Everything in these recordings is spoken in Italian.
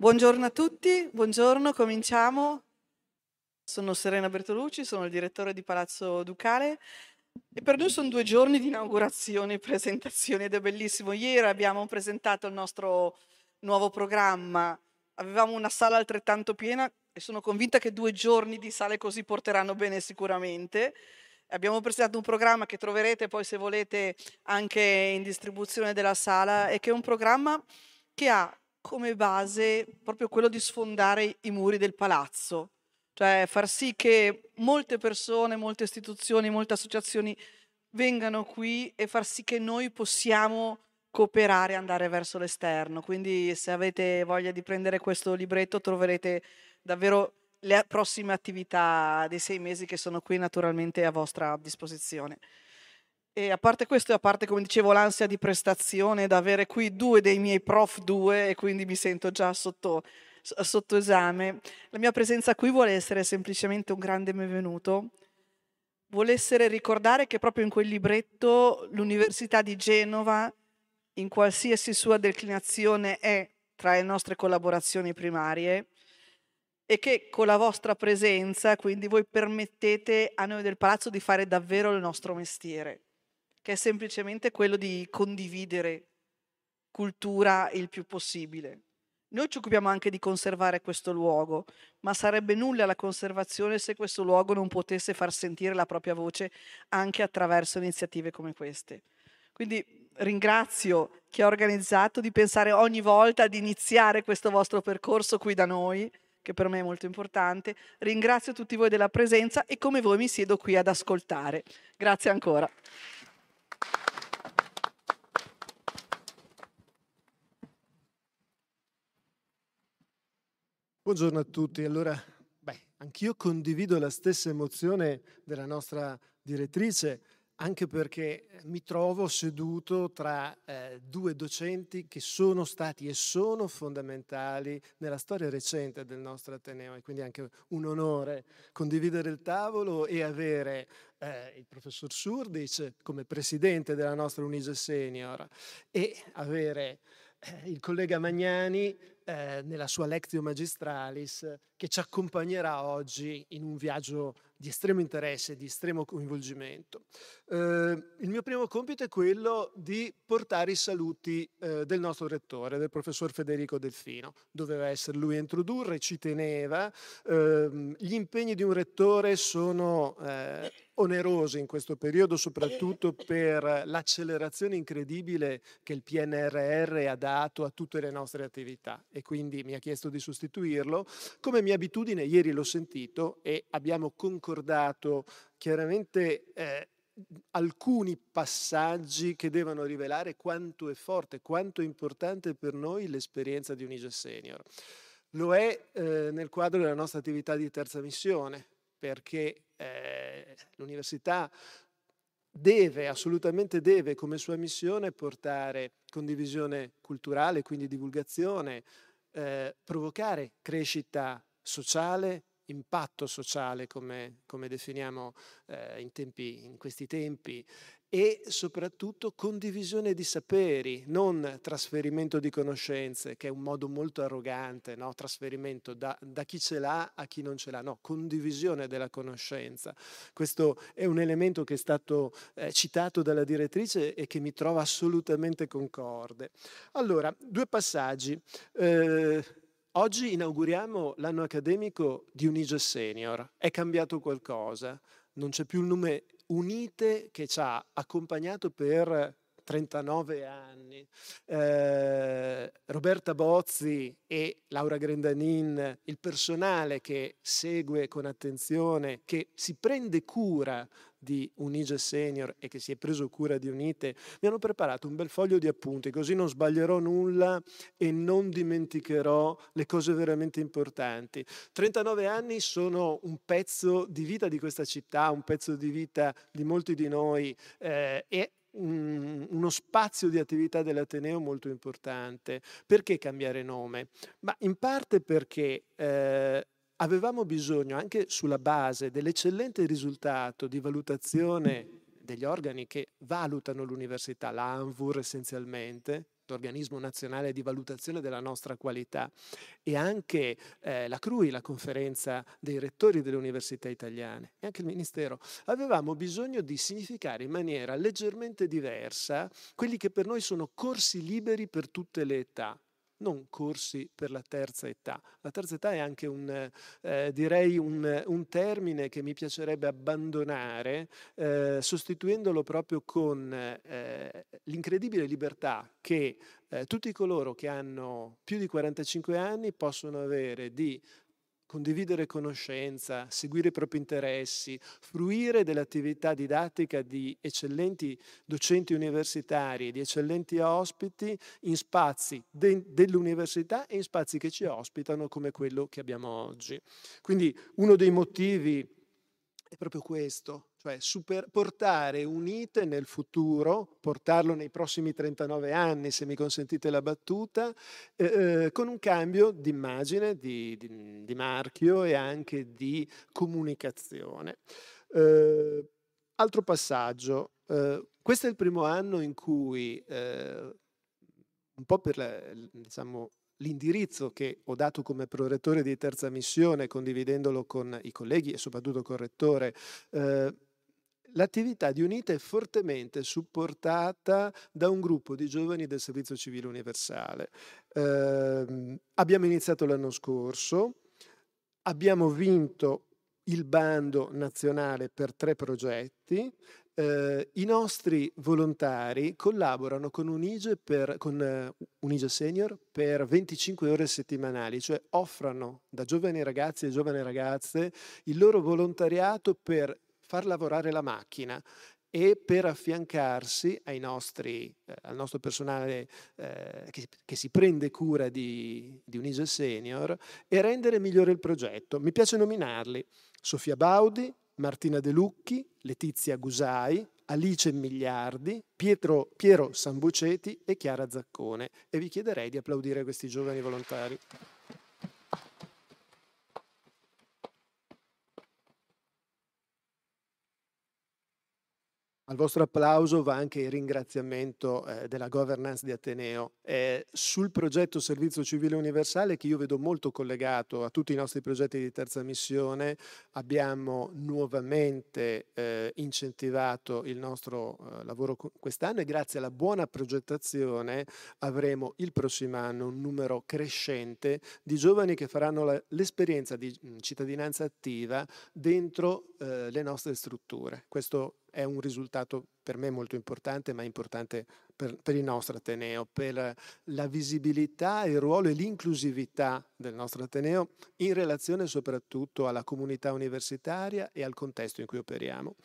Buongiorno a tutti, buongiorno, cominciamo. Sono Serena Bertolucci, sono il direttore di Palazzo Ducale e per noi sono due giorni di inaugurazione e presentazione ed è bellissimo. Ieri abbiamo presentato il nostro nuovo programma, avevamo una sala altrettanto piena e sono convinta che due giorni di sale così porteranno bene sicuramente. Abbiamo presentato un programma che troverete poi se volete anche in distribuzione della sala e che è un programma che ha come base proprio quello di sfondare i muri del palazzo, cioè far sì che molte persone, molte istituzioni, molte associazioni vengano qui e far sì che noi possiamo cooperare e andare verso l'esterno. Quindi se avete voglia di prendere questo libretto troverete davvero le prossime attività dei sei mesi che sono qui naturalmente a vostra disposizione. E a parte questo, e a parte come dicevo l'ansia di prestazione, da avere qui due dei miei prof due e quindi mi sento già sotto, sotto esame, la mia presenza qui vuole essere semplicemente un grande benvenuto, vuole essere ricordare che proprio in quel libretto l'Università di Genova, in qualsiasi sua declinazione, è tra le nostre collaborazioni primarie e che con la vostra presenza, quindi voi permettete a noi del palazzo di fare davvero il nostro mestiere, che è semplicemente quello di condividere cultura il più possibile. Noi ci occupiamo anche di conservare questo luogo, ma sarebbe nulla la conservazione se questo luogo non potesse far sentire la propria voce anche attraverso iniziative come queste. Quindi ringrazio chi ha organizzato di pensare ogni volta di iniziare questo vostro percorso qui da noi che per me è molto importante. Ringrazio tutti voi della presenza e come voi mi siedo qui ad ascoltare. Grazie ancora. Buongiorno a tutti. Allora, beh, anch'io condivido la stessa emozione della nostra direttrice anche perché mi trovo seduto tra eh, due docenti che sono stati e sono fondamentali nella storia recente del nostro Ateneo e quindi anche un onore condividere il tavolo e avere eh, il professor Surdic come presidente della nostra Unise Senior e avere eh, il collega Magnani eh, nella sua Lectio Magistralis che ci accompagnerà oggi in un viaggio di estremo interesse, di estremo coinvolgimento. Eh, il mio primo compito è quello di portare i saluti eh, del nostro rettore, del professor Federico Delfino. Doveva essere lui a introdurre, ci teneva. Eh, gli impegni di un rettore sono eh, onerosi in questo periodo, soprattutto per l'accelerazione incredibile che il PNRR ha dato a tutte le nostre attività e quindi mi ha chiesto di sostituirlo. Come mia abitudine, ieri l'ho sentito e abbiamo concordato chiaramente eh, alcuni passaggi che devono rivelare quanto è forte, quanto è importante per noi l'esperienza di Unige Senior. Lo è eh, nel quadro della nostra attività di terza missione, perché eh, l'università deve, assolutamente deve, come sua missione, portare condivisione culturale, quindi divulgazione, eh, provocare crescita sociale, impatto sociale, come, come definiamo eh, in, tempi, in questi tempi, e soprattutto condivisione di saperi, non trasferimento di conoscenze, che è un modo molto arrogante, no? trasferimento da, da, chi ce l'ha a chi non ce l'ha, no, condivisione della conoscenza. Questo è un elemento che è stato eh, citato dalla direttrice e che mi trova assolutamente concorde. Allora, due passaggi. Eh, Oggi inauguriamo l'anno accademico di Unige Senior. È cambiato qualcosa? Non c'è più il nome Unite che ci ha accompagnato per 39 anni. Eh, Roberta Bozzi e Laura Grendanin, il personale che segue con attenzione, che si prende cura di Unige Senior e che si è preso cura di Unite, mi hanno preparato un bel foglio di appunti, così non sbaglierò nulla e non dimenticherò le cose veramente importanti. 39 anni sono un pezzo di vita di questa città, un pezzo di vita di molti di noi eh, e un, uno spazio di attività dell'Ateneo molto importante. Perché cambiare nome? Ma in parte perché eh, avevamo bisogno, anche sulla base dell'eccellente risultato di valutazione degli organi che valutano l'università, l'ANVUR essenzialmente, l'organismo nazionale di valutazione della nostra qualità, e anche eh, la CRUI, la conferenza dei rettori delle università italiane, e anche il Ministero, avevamo bisogno di significare in maniera leggermente diversa quelli che per noi sono corsi liberi per tutte le età non corsi per la terza età. La terza età è anche un, eh, direi un, un, termine che mi piacerebbe abbandonare, eh, sostituendolo proprio con eh, l'incredibile libertà che eh, tutti coloro che hanno più di 45 anni possono avere di condividere conoscenza, seguire i propri interessi, fruire dell'attività didattica di eccellenti docenti universitari, di eccellenti ospiti in spazi de- dell'università e in spazi che ci ospitano come quello che abbiamo oggi. Quindi uno dei motivi è proprio questo, cioè super, portare unite nel futuro, portarlo nei prossimi 39 anni, se mi consentite la battuta, eh, eh, con un cambio di immagine, di, di, di, marchio e anche di comunicazione. Eh, altro passaggio, eh, questo è il primo anno in cui, eh, un po' per la, diciamo, l'indirizzo che ho dato come prorettore di terza missione, condividendolo con i colleghi e soprattutto col rettore, eh, l'attività di UNITA è fortemente supportata da un gruppo di giovani del Servizio Civile Universale. Eh, abbiamo iniziato l'anno scorso, abbiamo vinto il bando nazionale per tre progetti, eh, I nostri volontari collaborano con Unige, per, con, uh, Unige Senior per 25 ore settimanali, cioè offrono da giovani ragazzi e giovani ragazze il loro volontariato per far lavorare la macchina e per affiancarsi nostri, eh, al nostro personale eh, che, che, si prende cura di, di Unige Senior e rendere migliore il progetto. Mi piace nominarli Sofia Baudi, Martina De Lucchi, Letizia Gusai, Alice Miliardi, Pietro, Piero Sambuceti e Chiara Zaccone. E vi chiederei di applaudire questi giovani volontari. Al vostro applauso va anche il ringraziamento eh, della governance di Ateneo. Eh, sul progetto Servizio Civile Universale, che io vedo molto collegato a tutti i nostri progetti di terza missione, abbiamo nuovamente eh, incentivato il nostro eh, lavoro quest'anno e grazie alla buona progettazione avremo il prossimo anno un numero crescente di giovani che faranno l'esperienza di cittadinanza attiva dentro eh, le nostre strutture. Questo è un risultato per me molto importante, ma importante per, per, il nostro Ateneo, per la visibilità, il ruolo e l'inclusività del nostro Ateneo in relazione soprattutto alla comunità universitaria e al contesto in cui operiamo.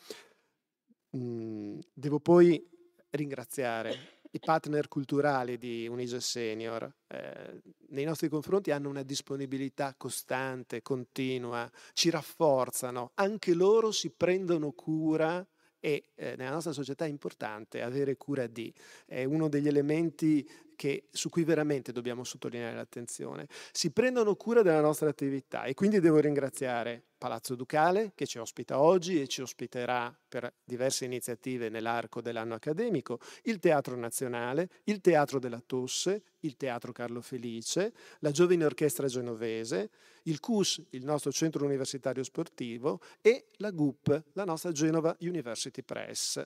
Mm, devo poi ringraziare i partner culturali di Unige Senior eh, nei nostri confronti hanno una disponibilità costante, continua, ci rafforzano, anche loro si prendono cura eh, nella nostra società è importante avere cura di, è uno degli elementi che, su cui veramente dobbiamo sottolineare l'attenzione. Si prendono cura della nostra attività e quindi devo ringraziare Palazzo Ducale che ci ospita oggi e ci ospiterà per diverse iniziative nell'arco dell'anno accademico, il Teatro Nazionale, il Teatro della Tosse, il Teatro Carlo Felice, la Giovine Orchestra Genovese, il CUS, il nostro centro universitario sportivo e la GUP, la nostra Genova University Press.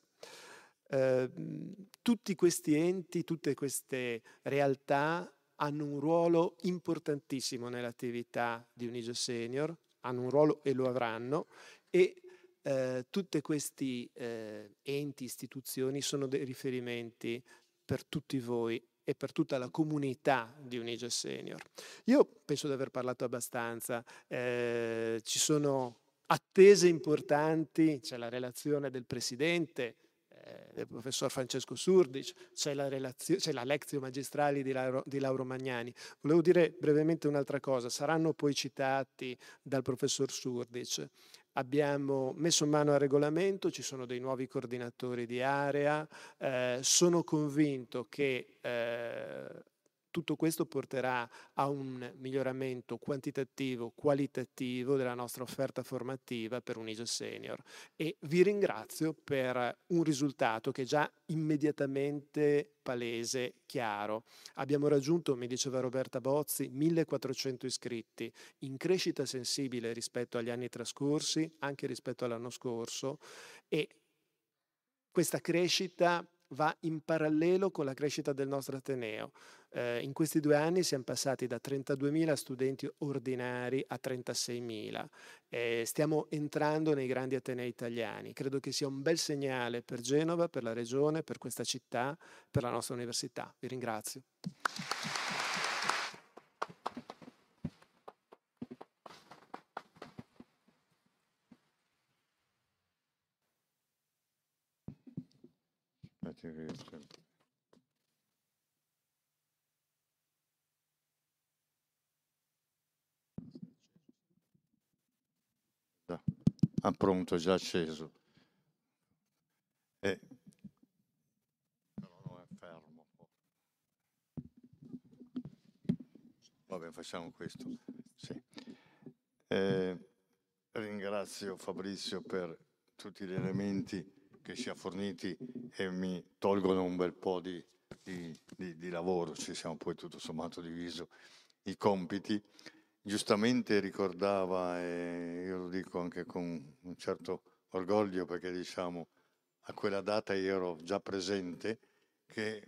Eh, tutti questi enti, tutte queste realtà hanno un ruolo importantissimo nell'attività di Unige Senior, hanno un ruolo e lo avranno e eh, tutti questi eh, enti, istituzioni sono dei riferimenti per tutti voi e per tutta la comunità di Unige Senior. Io penso di aver parlato abbastanza, eh, ci sono attese importanti, c'è la relazione del Presidente, del professor Francesco Surdic, c'è la, c'è la Lectio Magistrali di Lauro, di Lauro Magnani. Volevo dire brevemente un'altra cosa, saranno poi citati dal professor Surdic. Abbiamo messo mano al regolamento, ci sono dei nuovi coordinatori di area, eh, sono convinto che eh, Tutto questo porterà a un miglioramento quantitativo, qualitativo della nostra offerta formativa per un ISO Senior e vi ringrazio per un risultato che è già immediatamente palese, chiaro. Abbiamo raggiunto, mi diceva Roberta Bozzi, 1400 iscritti, in crescita sensibile rispetto agli anni trascorsi, anche rispetto all'anno scorso e questa crescita va in parallelo con la crescita del nostro Ateneo. Eh, in questi due anni siamo passati da 32.000 studenti ordinari a 36.000. Eh, stiamo entrando nei grandi Atenei italiani. Credo che sia un bel segnale per Genova, per la Regione, per questa città, per la nostra università. Vi ringrazio. Ah, pronto, già acceso. Eh, però non è fermo. Vabbè, facciamo questo. Sì. Eh, ringrazio Fabrizio per tutti gli elementi che ci ha forniti e mi tolgono un bel po' di, di, di, di lavoro, ci siamo poi tutto sommato diviso i compiti. Giustamente ricordava, e io lo dico anche con un certo orgoglio perché diciamo a quella data io ero già presente, che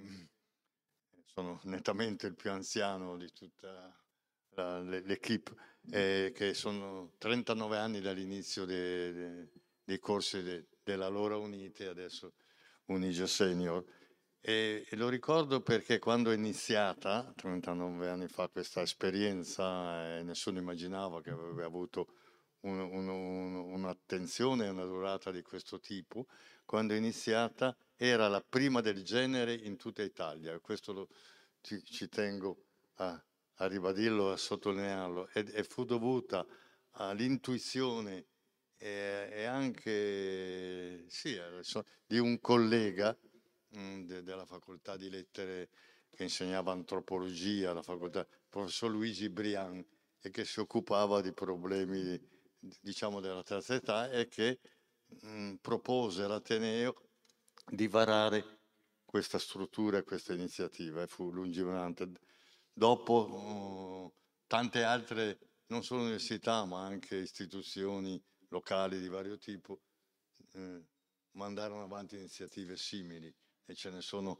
sono nettamente il più anziano di tutta l'equipe, eh, che sono 39 anni dall'inizio dei, dei, dei corsi de, della Lora Unite, adesso Unigio Senior. E, lo ricordo perché quando è iniziata, 39 anni fa, questa esperienza, eh, nessuno immaginava che avrebbe avuto un, un, un, un'attenzione e una durata di questo tipo, quando è iniziata era la prima del genere in tutta Italia. Questo lo, ci, ci, tengo a, a ribadirlo, a sottolinearlo, e, e fu dovuta all'intuizione e, e anche sì, di un collega mm, de, della facoltà di lettere che insegnava antropologia alla facoltà, il professor Luigi Brian, e che si occupava di problemi diciamo della terza età e che mh, mm, propose all'Ateneo di varare questa struttura e questa iniziativa e fu lungimirante. Dopo uh, tante altre, non solo università, ma anche istituzioni locali di vario tipo eh, mandarono avanti iniziative simili e ce ne sono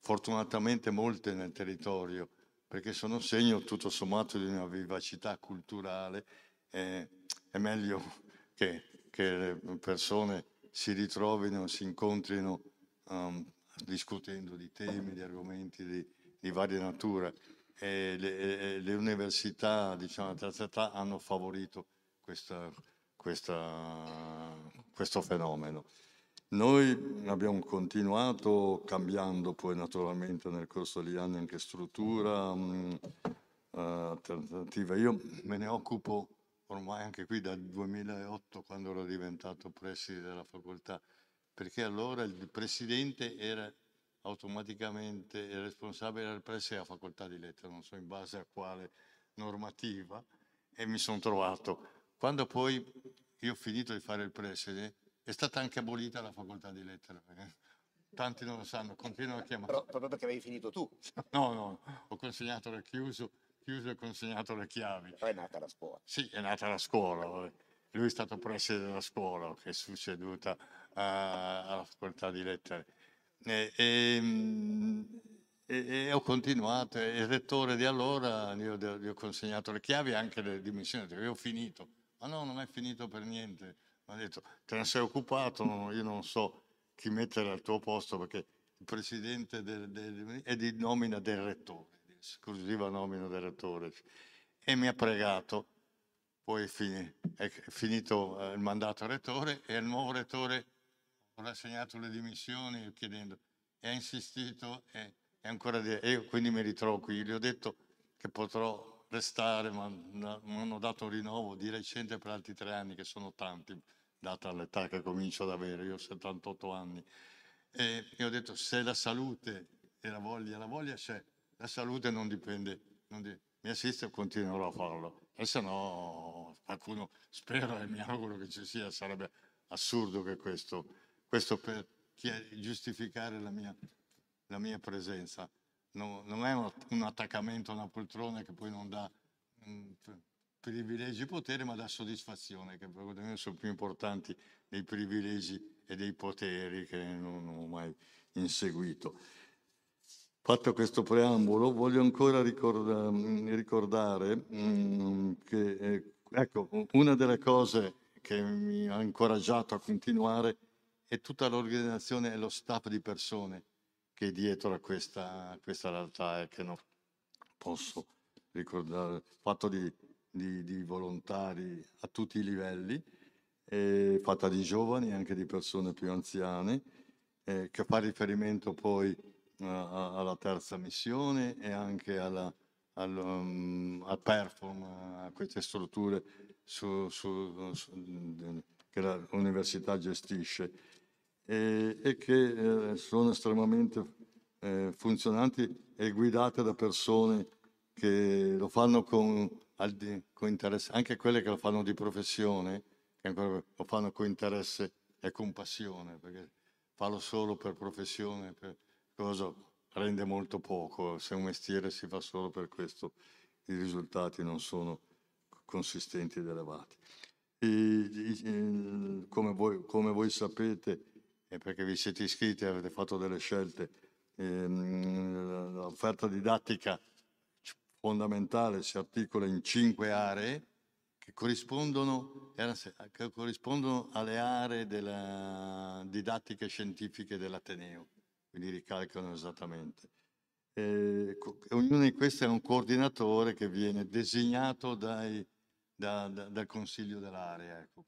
fortunatamente molte nel territorio perché sono segno tutto sommato di una vivacità culturale. Eh, è meglio che, che, le persone si ritrovino, si incontrino um, discutendo di temi, di argomenti di, di varia natura. E le, le università, diciamo, la terza età hanno favorito questa questa, questo fenomeno. Noi abbiamo continuato cambiando poi naturalmente nel corso degli anni anche struttura mh, uh, alternativa. Io me ne occupo ormai anche qui dal 2008 quando ero diventato preside della facoltà, perché allora il presidente era automaticamente il responsabile del preside della facoltà di lettere, non so in base a quale normativa, e mi sono trovato quando poi io ho finito di fare il preside, è stata anche abolita la facoltà di lettere. Tanti non lo sanno, continuano a chiamare. Però proprio perché avevi finito tu. No, no, ho consegnato le chiuso, chiuso e consegnato le chiavi. Poi è nata la scuola. Sì, è nata la scuola. Lui è stato preside della scuola che è succeduta uh, alla facoltà di lettere. E, e, e, e, ho continuato, il rettore di allora gli ho, gli ho consegnato le chiavi e anche le dimissioni, perché ho finito ma no, non è finito per niente. Mi ha detto, te ne sei occupato, io non so chi mettere al tuo posto perché il presidente del, del, è di nomina del rettore, di esclusiva nomina del rettore. E mi ha pregato, poi è, è finito eh, il mandato al rettore e il nuovo rettore ho rassegnato le dimissioni chiedendo, e ha insistito e, e ancora di, e io quindi mi ritrovo qui, gli ho detto che potrò restare, ma mi hanno dato un rinnovo di recente per altri tre anni, che sono tanti, data l'età che comincio ad avere, io ho 78 anni. E, e ho detto, se la salute e la voglia, la voglia c'è, la salute non dipende, non di- mi assiste e continuerò a farlo. E se no, qualcuno spero e mi auguro che ci sia, sarebbe assurdo che questo, questo per giustificare la mia, la mia presenza. No- non è un, un attaccamento a una poltrona che poi non dà mm, p- privilegi e poteri, ma dà soddisfazione, che per me sono più importanti dei privilegi e dei poteri che non, ho mai inseguito. Fatto questo preambolo, voglio ancora ricorda- ricordare mm, che eh, ecco, una delle cose che mi ha incoraggiato a continuare è tutta l'organizzazione e lo staff di persone che è dietro a questa, a questa realtà e che non posso ricordare, fatto di, di- di volontari a tutti i livelli, eh, fatta di giovani e anche di persone più anziane, eh, che fa riferimento poi a- alla terza missione e anche alla, al, um, al perform, a queste strutture su- su- su- che l'università gestisce e, e che eh, sono estremamente eh, funzionanti e guidate da persone che lo fanno con, anche quelle che lo fanno di professione, che ancora lo fanno con interesse e con passione, perché farlo solo per professione, per cosa rende molto poco. Se un mestiere si fa solo per questo, i risultati non sono consistenti ed elevati. I- come, voi, come voi sapete, e perché vi siete iscritti e avete fatto delle scelte, ehm, l'offerta didattica fondamentale si articola in cinque aree che corrispondono, che corrispondono alle aree della didattiche scientifiche dell'Ateneo, quindi ricalcano esattamente. E co- ognuno di questi è un coordinatore che viene designato dai- da- da- dal consiglio dell'area. Ecco.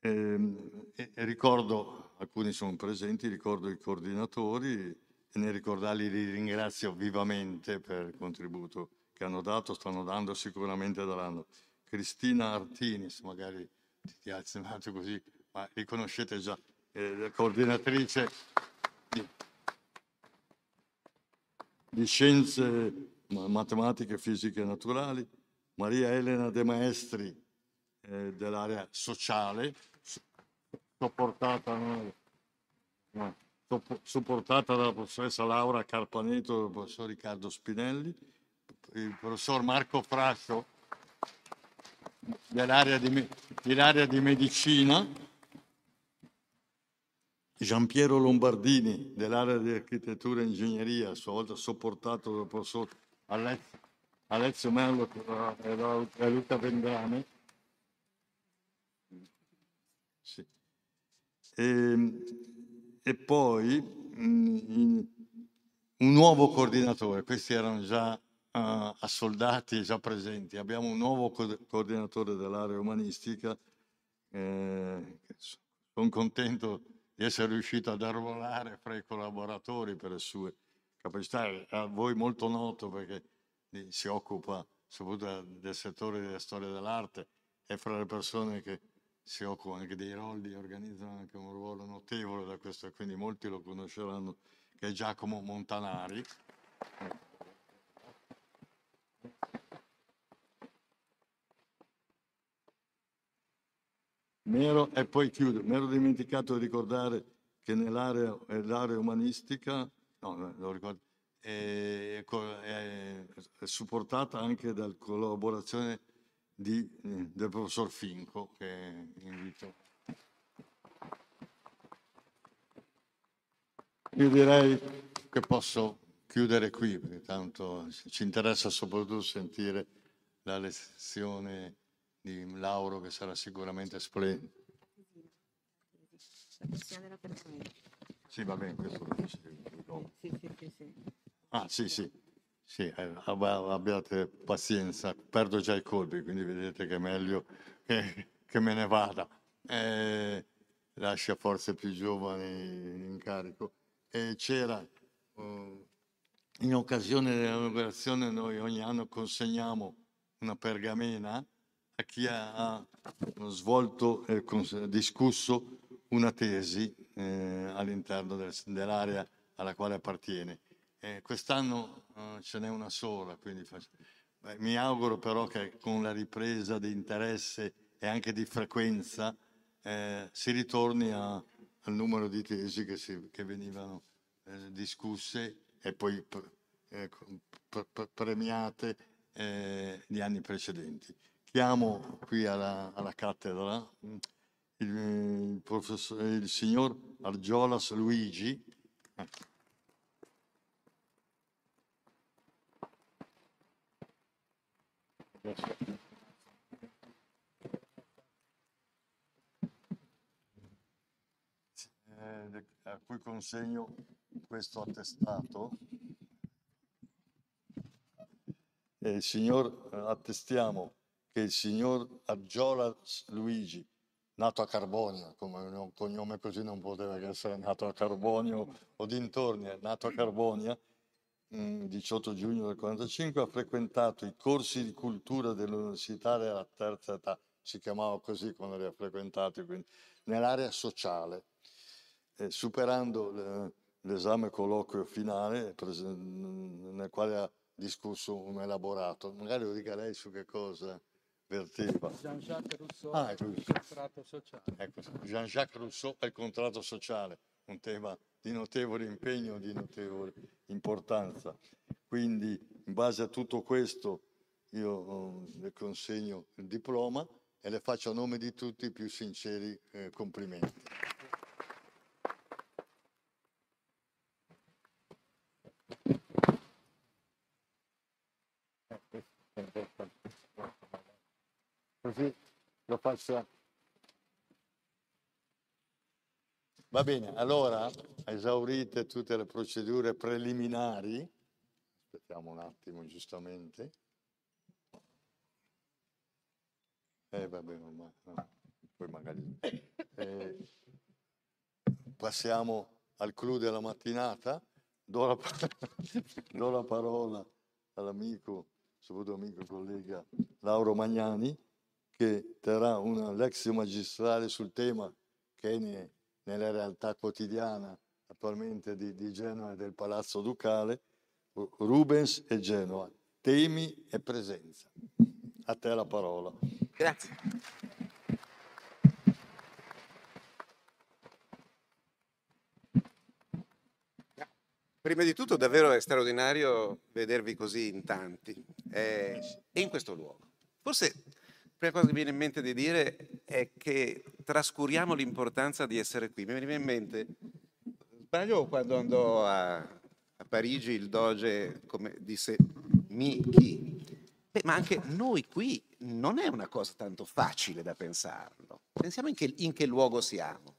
Ehm, e- e ricordo, alcuni sono presenti, ricordo i coordinatori e nel ricordarli li ringrazio vivamente per il contributo che hanno dato, stanno dando, sicuramente daranno. Cristina Artinis, magari ti, un attimo così, ma riconoscete già, eh, coordinatrice di, di scienze ma- matematiche, fisiche e naturali, Maria Elena De Maestri eh, dell'area sociale, so- sopportata, no, no, soppo- supportata dalla professoressa Laura Carpaneto e dal professor Riccardo Spinelli, il professor Marco Frascio dell'area di, dell'area di medicina, Giampiero Lombardini dell'area di architettura e ingegneria, a sua volta sopportato dal professor Alezio, Alezio Merlo e Luca Vendrame. Sì. E, e poi mm, un nuovo coordinatore, questi erano già eh, assoldati, già presenti. Abbiamo un nuovo co- coordinatore dell'area umanistica. eh, sono contento di essere riuscito ad arruolare fra i collaboratori per le sue capacità. È A voi molto noto perché eh, si occupa soprattutto del settore della storia dell'arte e fra le persone che si occupano anche dei ruoli, organizzano anche un ruolo notevole da questo, quindi molti lo conosceranno, che è Giacomo Montanari. Mi ero, e poi chiudo, mi ero dimenticato di ricordare che nell'area eh, l'area umanistica, no, lo ricordo, è, co- è- è supportata anche dalla collaborazione di, eh, del professor Finco, che invito. Io direi che posso chiudere qui, perché tanto ci interessa soprattutto sentire la lezione di Lauro, che sarà sicuramente splendida. La questione dell'appartamento. Sì, va bene, questo lo dicevo. Ah, sì, sì, sì, eh, ab- abbiate pazienza, perdo già i colpi, quindi vedete che è meglio che, che me ne vada. Eh, lascia forse più giovani in carico. E c'era, eh, in occasione dell'inaugurazione, noi ogni anno consegniamo una pergamena a chi ha, svolto e cons- discusso una tesi eh, all'interno del- dell'area alla quale appartiene. Eh, quest'anno eh, ce n'è una sola, quindi faccio... Beh, mi auguro però che con la ripresa di interesse e anche di frequenza eh, si ritorni a, al numero di tesi che, si, che venivano eh, discusse e poi eh, premiate eh, gli anni precedenti. Chiamo qui alla, alla cattedra il, il, il, signor Argiolas Luigi. A cui consegno questo attestato. E il signor, eh, attestiamo che il signor Argiola Luigi, nato a Carbonio, come un cognome così non poteva che essere nato a Carbonio o dintorni, è nato a Carbonia, 18 giugno del 45, ha frequentato i corsi di cultura dell'università della terza età, si chiamava così quando li ha frequentati, quindi, nell'area sociale, eh, superando l'esame colloquio finale nel quale ha discusso un elaborato. Magari lo dica lei su che cosa verteva. Jean-Jacques Rousseau, ah, ecco, il contratto sociale. Ecco, Jean-Jacques Rousseau e il contratto sociale, un tema di notevole impegno, di notevole importanza. Quindi, in base a tutto questo, io oh, le consegno il diploma e le faccio a nome di tutti i più sinceri eh, complimenti. Così lo faccio. Va bene, allora esaurite tutte le procedure preliminari, aspettiamo un attimo giustamente. Eh, va bene, ma, no, poi magari... Eh, passiamo al clou della mattinata, do la, do la parola all'amico, soprattutto amico e collega Lauro Magnani, che terrà una lezione magistrale sul tema che è nella realtà quotidiana attualmente di, di Genova e del Palazzo Ducale, Rubens e Genova, temi e presenza. A te la parola. Grazie. Prima di tutto davvero è straordinario vedervi così in tanti eh, e in questo luogo. Forse prima cosa che mi viene in mente di dire è che trascuriamo l'importanza di essere qui. Mi viene in mente sbaglio quando andò a, a Parigi il doge come disse mi chi? Beh, ma anche noi qui non è una cosa tanto facile da pensarlo. Pensiamo in che, in che luogo siamo.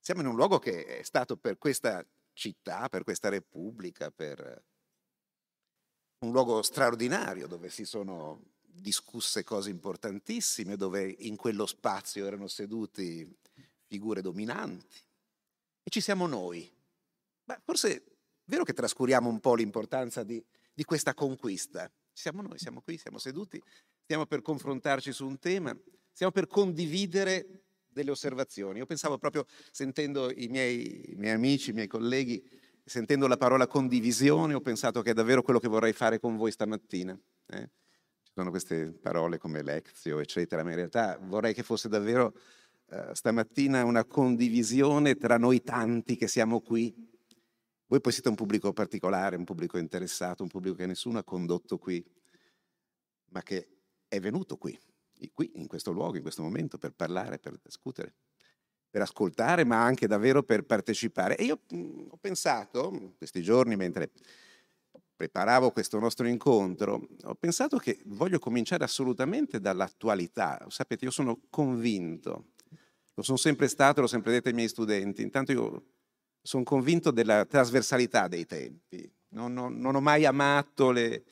Siamo in un luogo che è stato per questa città, per questa repubblica, per un luogo straordinario dove si sono discusse cose importantissime, dove in quello spazio erano seduti figure dominanti e ci siamo noi. Beh, forse è vero che trascuriamo un po' l'importanza di, di questa conquista. Siamo noi, siamo qui, siamo seduti, stiamo per confrontarci su un tema, stiamo per condividere delle osservazioni. Io pensavo proprio, sentendo i miei, i miei amici, i miei colleghi, sentendo la parola condivisione, ho pensato che è davvero quello che vorrei fare con voi stamattina. Eh? Sono queste parole come lezio, eccetera, ma in realtà vorrei che fosse davvero eh, stamattina una condivisione tra noi tanti che siamo qui. Voi poi siete un pubblico particolare, un pubblico interessato, un pubblico che nessuno ha condotto qui, ma che è venuto qui, qui, in questo luogo, in questo momento, per parlare, per discutere, per ascoltare, ma anche davvero per partecipare. E io mh, mm, ho pensato, questi giorni, mentre preparavo questo nostro incontro, ho pensato che voglio cominciare assolutamente dall'attualità. Sapete, io sono convinto lo sono sempre stato, l'ho sempre detto ai miei studenti. Intanto io sono convinto della trasversalità dei tempi. Non, non, non ho mai amato le,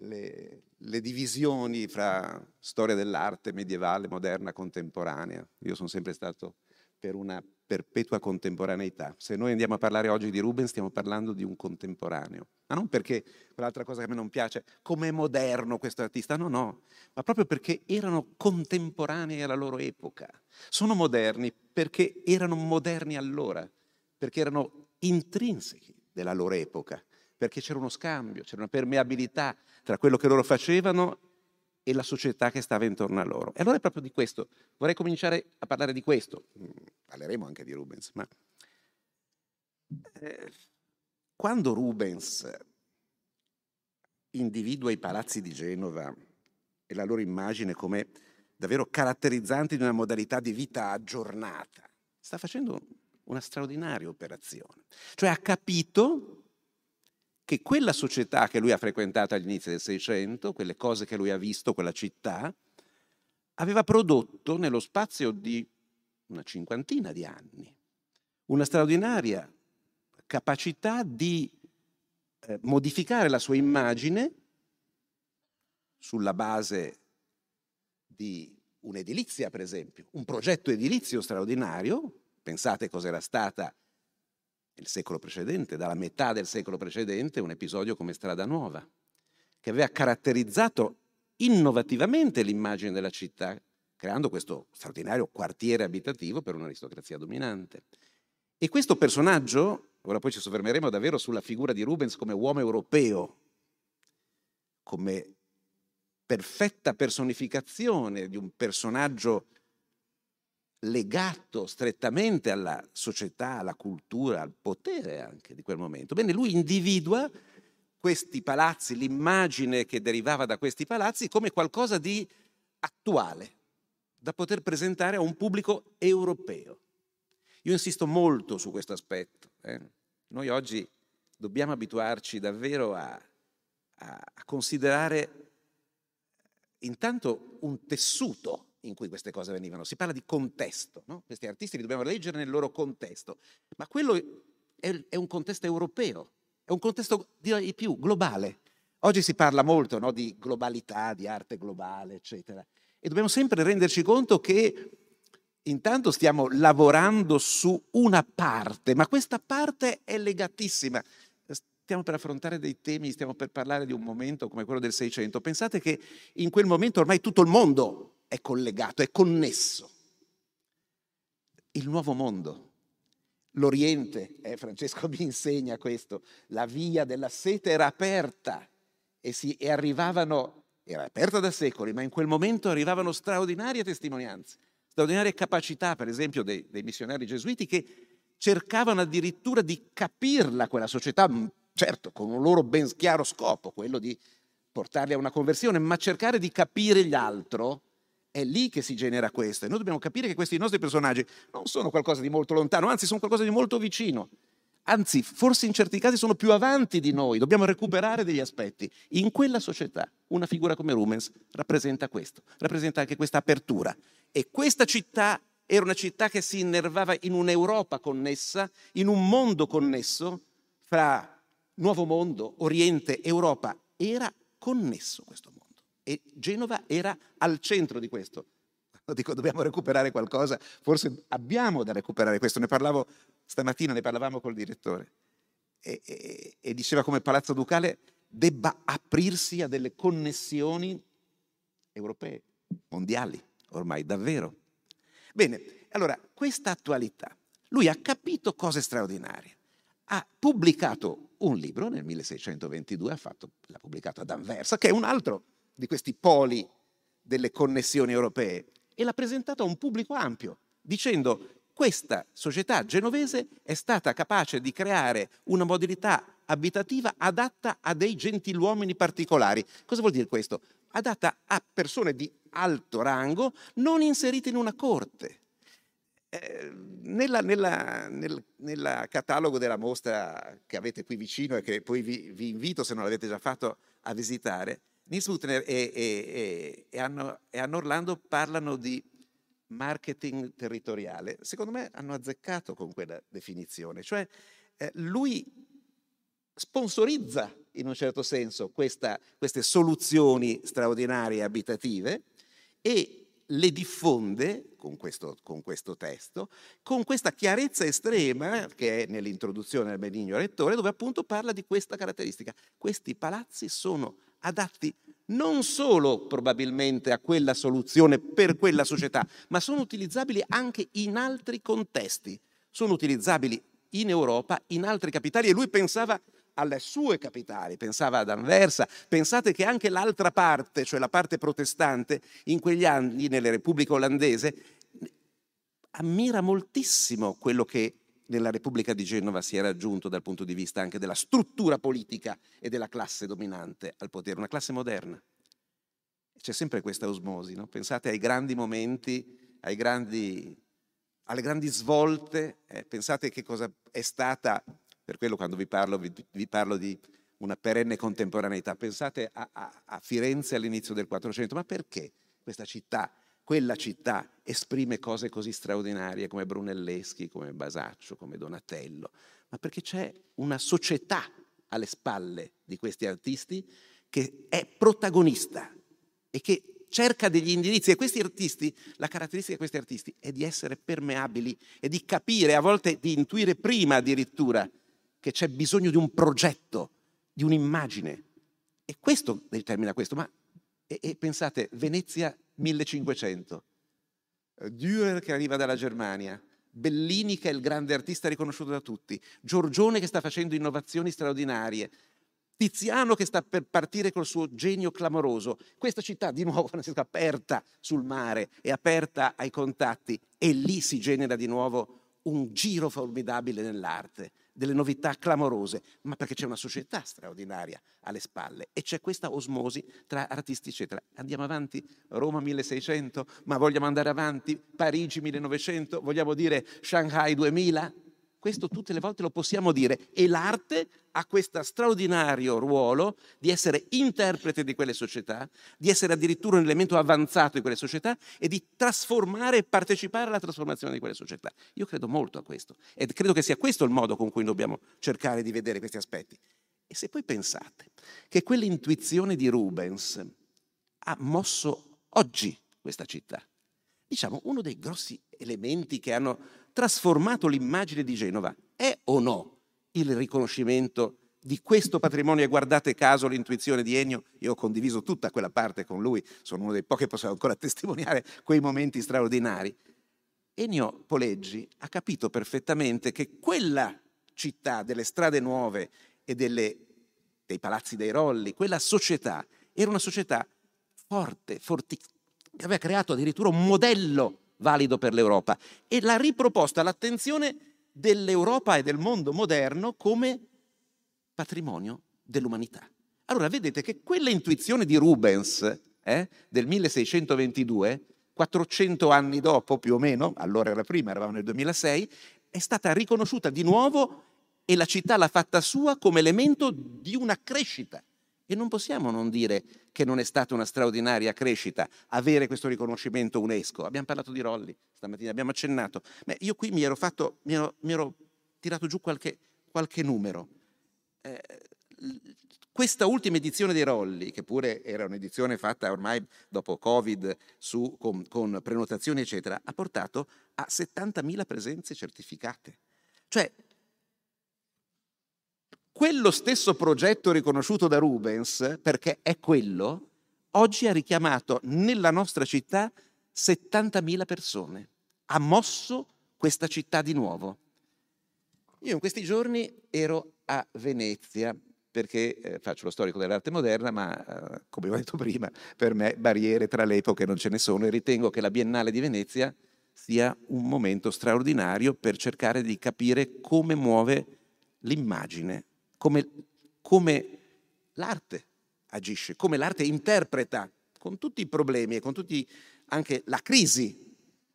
le, le, divisioni fra storia dell'arte medievale, moderna, contemporanea. Io sono sempre stato per una perpetua contemporaneità. Se noi andiamo a parlare oggi di Rubens, stiamo parlando di un contemporaneo. Ma non perché quell'altra cosa che a me non piace, come è moderno questo artista, no, no, ma proprio perché erano contemporanei alla loro epoca. Sono moderni perché erano moderni allora, perché erano intrinseci della loro epoca, perché c'era uno scambio, c'era una permeabilità tra quello che loro facevano e la società che stava intorno a loro. E allora è proprio di questo, vorrei cominciare a parlare di questo, parleremo anche di Rubens, ma eh, quando Rubens individua i palazzi di Genova e la loro immagine come davvero caratterizzanti di una modalità di vita aggiornata, sta facendo una straordinaria operazione. Cioè ha capito che quella società che lui ha frequentato agli inizi del Seicento, quelle cose che lui ha visto, quella città, aveva prodotto nello spazio di una cinquantina di anni una straordinaria capacità di eh, modificare la sua immagine sulla base di un'edilizia, per esempio, un progetto edilizio straordinario. Pensate cos'era stata nel secolo precedente, dalla metà del secolo precedente, un episodio come Strada Nuova, che aveva caratterizzato innovativamente l'immagine della città, creando questo straordinario quartiere abitativo per un'aristocrazia dominante. E questo personaggio, ora poi ci soffermeremo davvero sulla figura di Rubens come uomo europeo, come perfetta personificazione di un personaggio legato strettamente alla società, alla cultura, al potere anche di quel momento. Bene, lui individua questi palazzi, l'immagine che derivava da questi palazzi come qualcosa di attuale, da poter presentare a un pubblico europeo. Io insisto molto su questo aspetto. Eh. Noi oggi dobbiamo abituarci davvero a, a, a considerare intanto un tessuto in cui queste cose venivano. Si parla di contesto, no? questi artisti li dobbiamo leggere nel loro contesto, ma quello è, è un contesto europeo, è un contesto di più globale. Oggi si parla molto no, di globalità, di arte globale, eccetera, e dobbiamo sempre renderci conto che intanto stiamo lavorando su una parte, ma questa parte è legatissima. Stiamo per affrontare dei temi, stiamo per parlare di un momento come quello del Seicento. Pensate che in quel momento ormai tutto il mondo è collegato, è connesso. Il nuovo mondo, l'Oriente, eh, Francesco mi insegna questo, la via della sete era aperta e, si, e arrivavano, era aperta da secoli, ma in quel momento arrivavano straordinarie testimonianze, straordinarie capacità, per esempio, dei, dei missionari gesuiti che cercavano addirittura di capirla quella società, certo con un loro ben chiaro scopo, quello di portarli a una conversione, ma cercare di capire gli altri è lì che si genera questo. E noi dobbiamo capire che questi nostri personaggi non sono qualcosa di molto lontano, anzi sono qualcosa di molto vicino. Anzi, forse in certi casi sono più avanti di noi, dobbiamo recuperare degli aspetti. In quella società, una figura come Rumens rappresenta questo, rappresenta anche questa apertura. E questa città era una città che si innervava in un'Europa connessa, in un mondo connesso fra Nuovo Mondo, Oriente, Europa. Era connesso questo mondo e Genova era al centro di questo. Dico, dobbiamo recuperare qualcosa, forse abbiamo da recuperare questo. Ne parlavo stamattina, ne parlavamo col direttore e, e, e diceva come Palazzo Ducale debba aprirsi a delle connessioni europee, mondiali, ormai davvero. Bene, allora questa attualità, lui ha capito cose straordinarie. Ha pubblicato un libro nel 1622, ha fatto, l'ha pubblicato ad Anversa, che è un altro di questi poli delle connessioni europee e l'ha presentato a un pubblico ampio, dicendo questa società genovese è stata capace di creare una modalità abitativa adatta a dei gentiluomini particolari. Cosa vuol dire questo? Adatta a persone di alto rango non inserite in una corte. Eh, nella, nella, nel, nel, catalogo della mostra che avete qui vicino e che poi vi, vi invito, se non l'avete già fatto, a visitare, Nils Hutner e, e, e, Anno, e Anno Orlando parlano di marketing territoriale. Secondo me hanno azzeccato con quella definizione, cioè eh, lui sponsorizza in un certo senso questa, queste soluzioni straordinarie abitative e le diffonde con questo, con questo, testo, con questa chiarezza estrema che è nell'introduzione del benigno lettore, dove appunto parla di questa caratteristica. Questi palazzi sono adatti non solo probabilmente a quella soluzione per quella società, ma sono utilizzabili anche in altri contesti. Sono utilizzabili in Europa, in altre capitali e lui pensava alle sue capitali, pensava ad Anversa, pensate che anche l'altra parte, cioè la parte protestante, in quegli anni nelle repubbliche olandese, ammira moltissimo quello che nella Repubblica di Genova si è raggiunto dal punto di vista anche della struttura politica e della classe dominante al potere, una classe moderna. C'è sempre questa osmosi, no? pensate ai grandi momenti, ai grandi, alle grandi svolte, eh, pensate che cosa è stata, per quello quando vi parlo, vi, vi parlo di una perenne contemporaneità, pensate a, a, a Firenze all'inizio del Quattrocento, ma perché questa città quella città esprime cose così straordinarie come Brunelleschi, come Basaccio, come Donatello, ma perché c'è una società alle spalle di questi artisti che è protagonista e che cerca degli indirizzi e questi artisti, la caratteristica di questi artisti è di essere permeabili e di capire, a volte di intuire prima addirittura che c'è bisogno di un progetto, di un'immagine. E questo determina questo, ma e, e pensate, Venezia 1500, Dürer che arriva dalla Germania, Bellini che è il grande artista riconosciuto da tutti, Giorgione che sta facendo innovazioni straordinarie, Tiziano che sta per partire col suo genio clamoroso. Questa città di nuovo è aperta sul mare, è aperta ai contatti e lì si genera di nuovo un giro formidabile nell'arte delle novità clamorose, ma perché c'è una società straordinaria alle spalle e c'è questa osmosi tra artisti, eccetera. Andiamo avanti, Roma 1600, ma vogliamo andare avanti, Parigi 1900, vogliamo dire Shanghai 2000? Questo tutte le volte lo possiamo dire e l'arte ha questo straordinario ruolo di essere interprete di quelle società, di essere addirittura un elemento avanzato di quelle società e di trasformare e partecipare alla trasformazione di quelle società. Io credo molto a questo e credo che sia questo il modo con cui dobbiamo cercare di vedere questi aspetti. E se poi pensate che quell'intuizione di Rubens ha mosso oggi questa città, diciamo uno dei grossi elementi che hanno trasformato l'immagine di Genova. È o no il riconoscimento di questo patrimonio? E guardate caso l'intuizione di Ennio, io ho condiviso tutta quella parte con lui, sono uno dei pochi che possiamo ancora testimoniare quei momenti straordinari. Ennio Poleggi ha capito perfettamente che quella città delle strade nuove e delle, dei palazzi dei rolli, quella società, era una società forte, fortissima, che aveva creato addirittura un modello valido per l'Europa e l'ha riproposta all'attenzione dell'Europa e del mondo moderno come patrimonio dell'umanità. Allora vedete che quella intuizione di Rubens eh, del 1622, 400 anni dopo più o meno, allora era prima, eravamo nel 2006, è stata riconosciuta di nuovo e la città l'ha fatta sua come elemento di una crescita e non possiamo non dire che non è stata una straordinaria crescita avere questo riconoscimento UNESCO. Abbiamo parlato di Rolli stamattina, abbiamo accennato. Beh, io qui mi ero, fatto, mi ero, mi ero tirato giù qualche, qualche numero. Eh, questa ultima edizione dei Rolli, che pure era un'edizione fatta ormai dopo Covid su, con, con prenotazioni, eccetera, ha portato a 70.000 presenze certificate. Cioè, quello stesso progetto riconosciuto da Rubens, perché è quello, oggi ha richiamato nella nostra città 70.000 persone. Ha mosso questa città di nuovo. Io in questi giorni ero a Venezia perché eh, faccio lo storico dell'arte moderna, ma eh, come ho detto prima, per me barriere tra le epoche non ce ne sono e ritengo che la Biennale di Venezia sia un momento straordinario per cercare di capire come muove l'immagine come, come l'arte agisce, come l'arte interpreta con tutti i problemi e con tutti anche la crisi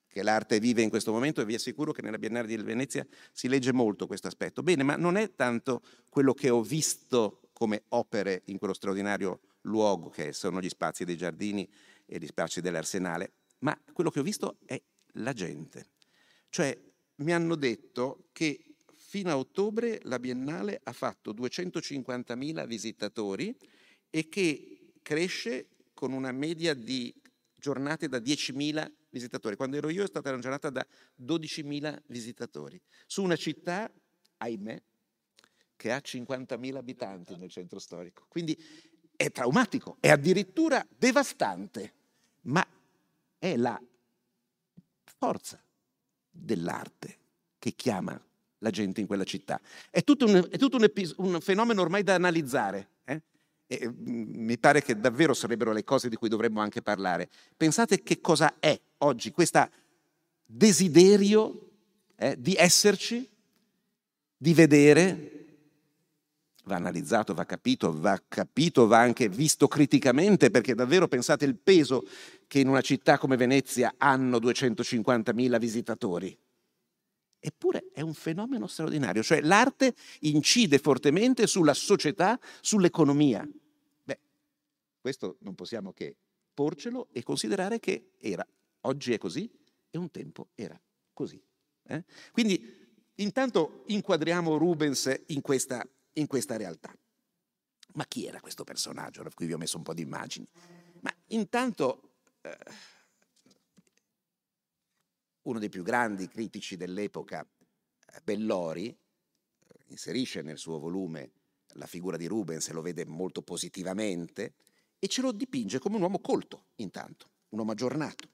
che l'arte vive in questo momento e vi assicuro che nella Biennale di Venezia si legge molto questo aspetto. Bene, ma non è tanto quello che ho visto come opere in quello straordinario luogo che sono gli spazi dei giardini e gli spazi dell'arsenale, ma quello che ho visto è la gente. Cioè mi hanno detto che fino a ottobre la Biennale ha fatto 250.000 visitatori e che cresce con una media di giornate da 10.000 visitatori. Quando ero io è stata una giornata da 12.000 visitatori, su una città, ahimè, che ha 50.000 abitanti nel centro storico. Quindi è traumatico, è addirittura devastante, ma è la forza dell'arte che chiama la gente in quella città. È tutto un, è tutto un, epis- un fenomeno ormai da analizzare. eh? E, mm, mi pare che davvero sarebbero le cose di cui dovremmo anche parlare. Pensate che cosa è oggi questo desiderio eh, di esserci, di vedere, va analizzato, va capito, va capito, va anche visto criticamente, perché davvero pensate il peso che in una città come Venezia hanno 250.000 visitatori. Eppure è un fenomeno straordinario, cioè l'arte incide fortemente sulla società, sull'economia. Beh, questo non possiamo che porcelo e considerare che era, oggi è così e un tempo era così. eh? Quindi intanto inquadriamo Rubens in questa, in questa realtà. Ma chi era questo personaggio? Qui vi ho messo un po' di immagini. Ma intanto eh, uno dei più grandi critici dell'epoca, eh, Bellori, eh, inserisce nel suo volume la figura di Rubens e lo vede molto positivamente e ce lo dipinge come un uomo colto, intanto, un uomo aggiornato.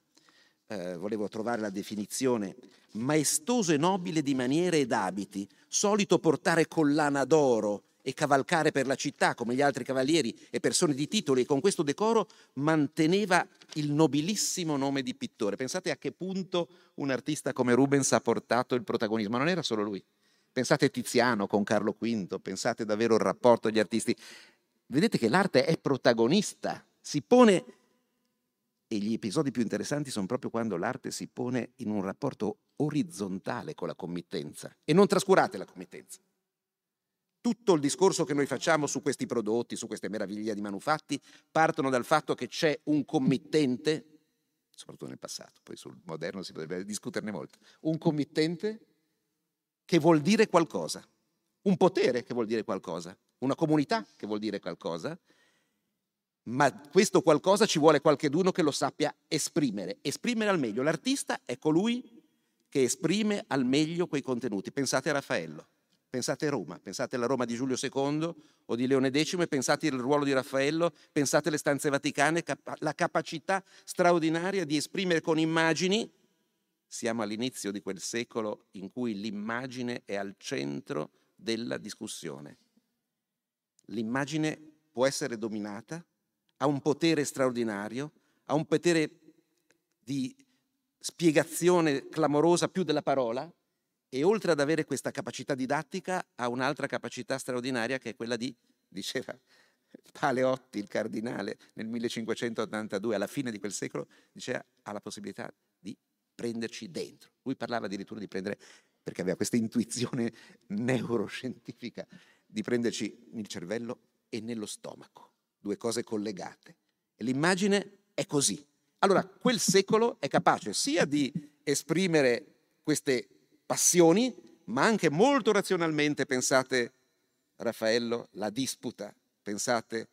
Eh, volevo trovare la definizione maestoso e nobile di maniere ed abiti, solito portare collana d'oro e cavalcare per la città come gli altri cavalieri e persone di titoli e con questo decoro manteneva il nobilissimo nome di pittore. Pensate a che punto un artista come Rubens ha portato il protagonismo, non era solo lui. Pensate a Tiziano con Carlo V, pensate davvero al rapporto agli artisti. Vedete che l'arte è protagonista, si pone e gli episodi più interessanti sono proprio quando l'arte si pone in un rapporto orizzontale con la committenza. E non trascurate la committenza. Tutto il discorso che noi facciamo su questi prodotti, su queste meraviglie di manufatti, partono dal fatto che c'è un committente, soprattutto nel passato, poi sul moderno si potrebbe discuterne molto, un committente che vuol dire qualcosa, un potere che vuol dire qualcosa, una comunità che vuol dire qualcosa, ma questo qualcosa ci vuole qualcheduno che lo sappia esprimere, esprimere al meglio. L'artista è colui che esprime al meglio quei contenuti. Pensate a Raffaello, pensate a Roma, pensate alla Roma di Giulio II o di Leone X pensate al ruolo di Raffaello, pensate alle stanze vaticane, la capacità straordinaria di esprimere con immagini. Siamo all'inizio di quel secolo in cui l'immagine è al centro della discussione. L'immagine può essere dominata, ha un potere straordinario, ha un potere di spiegazione clamorosa più della parola e oltre ad avere questa capacità didattica ha un'altra capacità straordinaria che è quella di, diceva Paleotti, il cardinale, nel 1582, alla fine di quel secolo, diceva ha la possibilità di prenderci dentro. Lui parlava addirittura di prendere, perché aveva questa intuizione neuroscientifica, di prenderci nel cervello e nello stomaco due cose collegate. E l'immagine è così. Allora, quel secolo è capace sia di esprimere queste passioni, ma anche molto razionalmente, pensate Raffaello, la disputa, pensate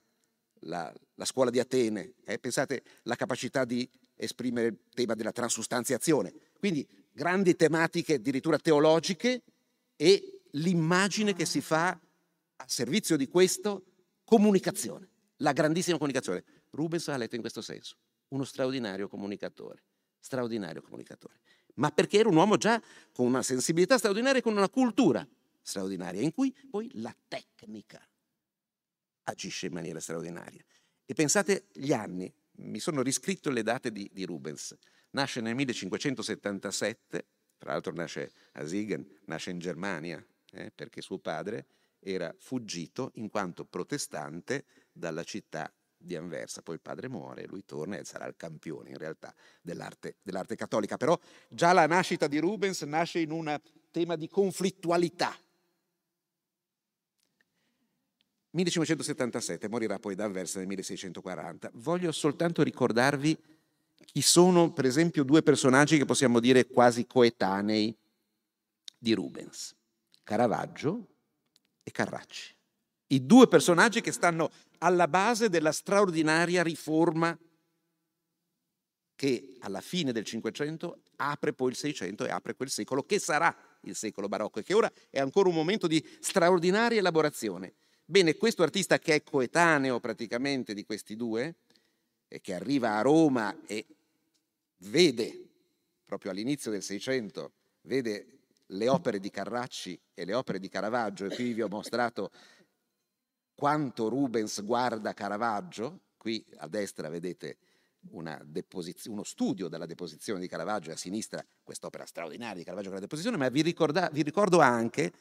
la, la scuola di Atene, eh, pensate la capacità di esprimere il tema della transustanziazione. Quindi grandi tematiche addirittura teologiche e l'immagine che si fa a servizio di questo comunicazione la grandissima comunicazione. Rubens ha letto in questo senso, uno straordinario comunicatore, straordinario comunicatore, ma perché era un uomo già con una sensibilità straordinaria e con una cultura straordinaria, in cui poi la tecnica agisce in maniera straordinaria. E pensate gli anni, mi sono riscritto le date di, di Rubens, nasce nel 1577, tra l'altro nasce a Siegen, nasce in Germania, eh, perché suo padre era fuggito in quanto protestante dalla città di Anversa. Poi il padre muore, lui torna e sarà il campione in realtà dell'arte, dell'arte cattolica. Però già la nascita di Rubens nasce in un tema di conflittualità. 1577, morirà poi da Anversa nel 1640. Voglio soltanto ricordarvi chi sono, per esempio, due personaggi che possiamo dire quasi coetanei di Rubens, Caravaggio e Carracci. I due personaggi che stanno alla base della straordinaria riforma che alla fine del Cinquecento apre poi il Seicento e apre quel secolo che sarà il secolo barocco e che ora è ancora un momento di straordinaria elaborazione. Bene, questo artista che è coetaneo praticamente di questi due e che arriva a Roma e vede proprio all'inizio del Seicento, vede le opere di Carracci e le opere di Caravaggio, e qui vi ho mostrato quanto Rubens guarda Caravaggio, qui a destra vedete uno studio della deposizione di Caravaggio e a sinistra quest'opera straordinaria di Caravaggio con la deposizione, ma vi, ricorda, vi ricordo anche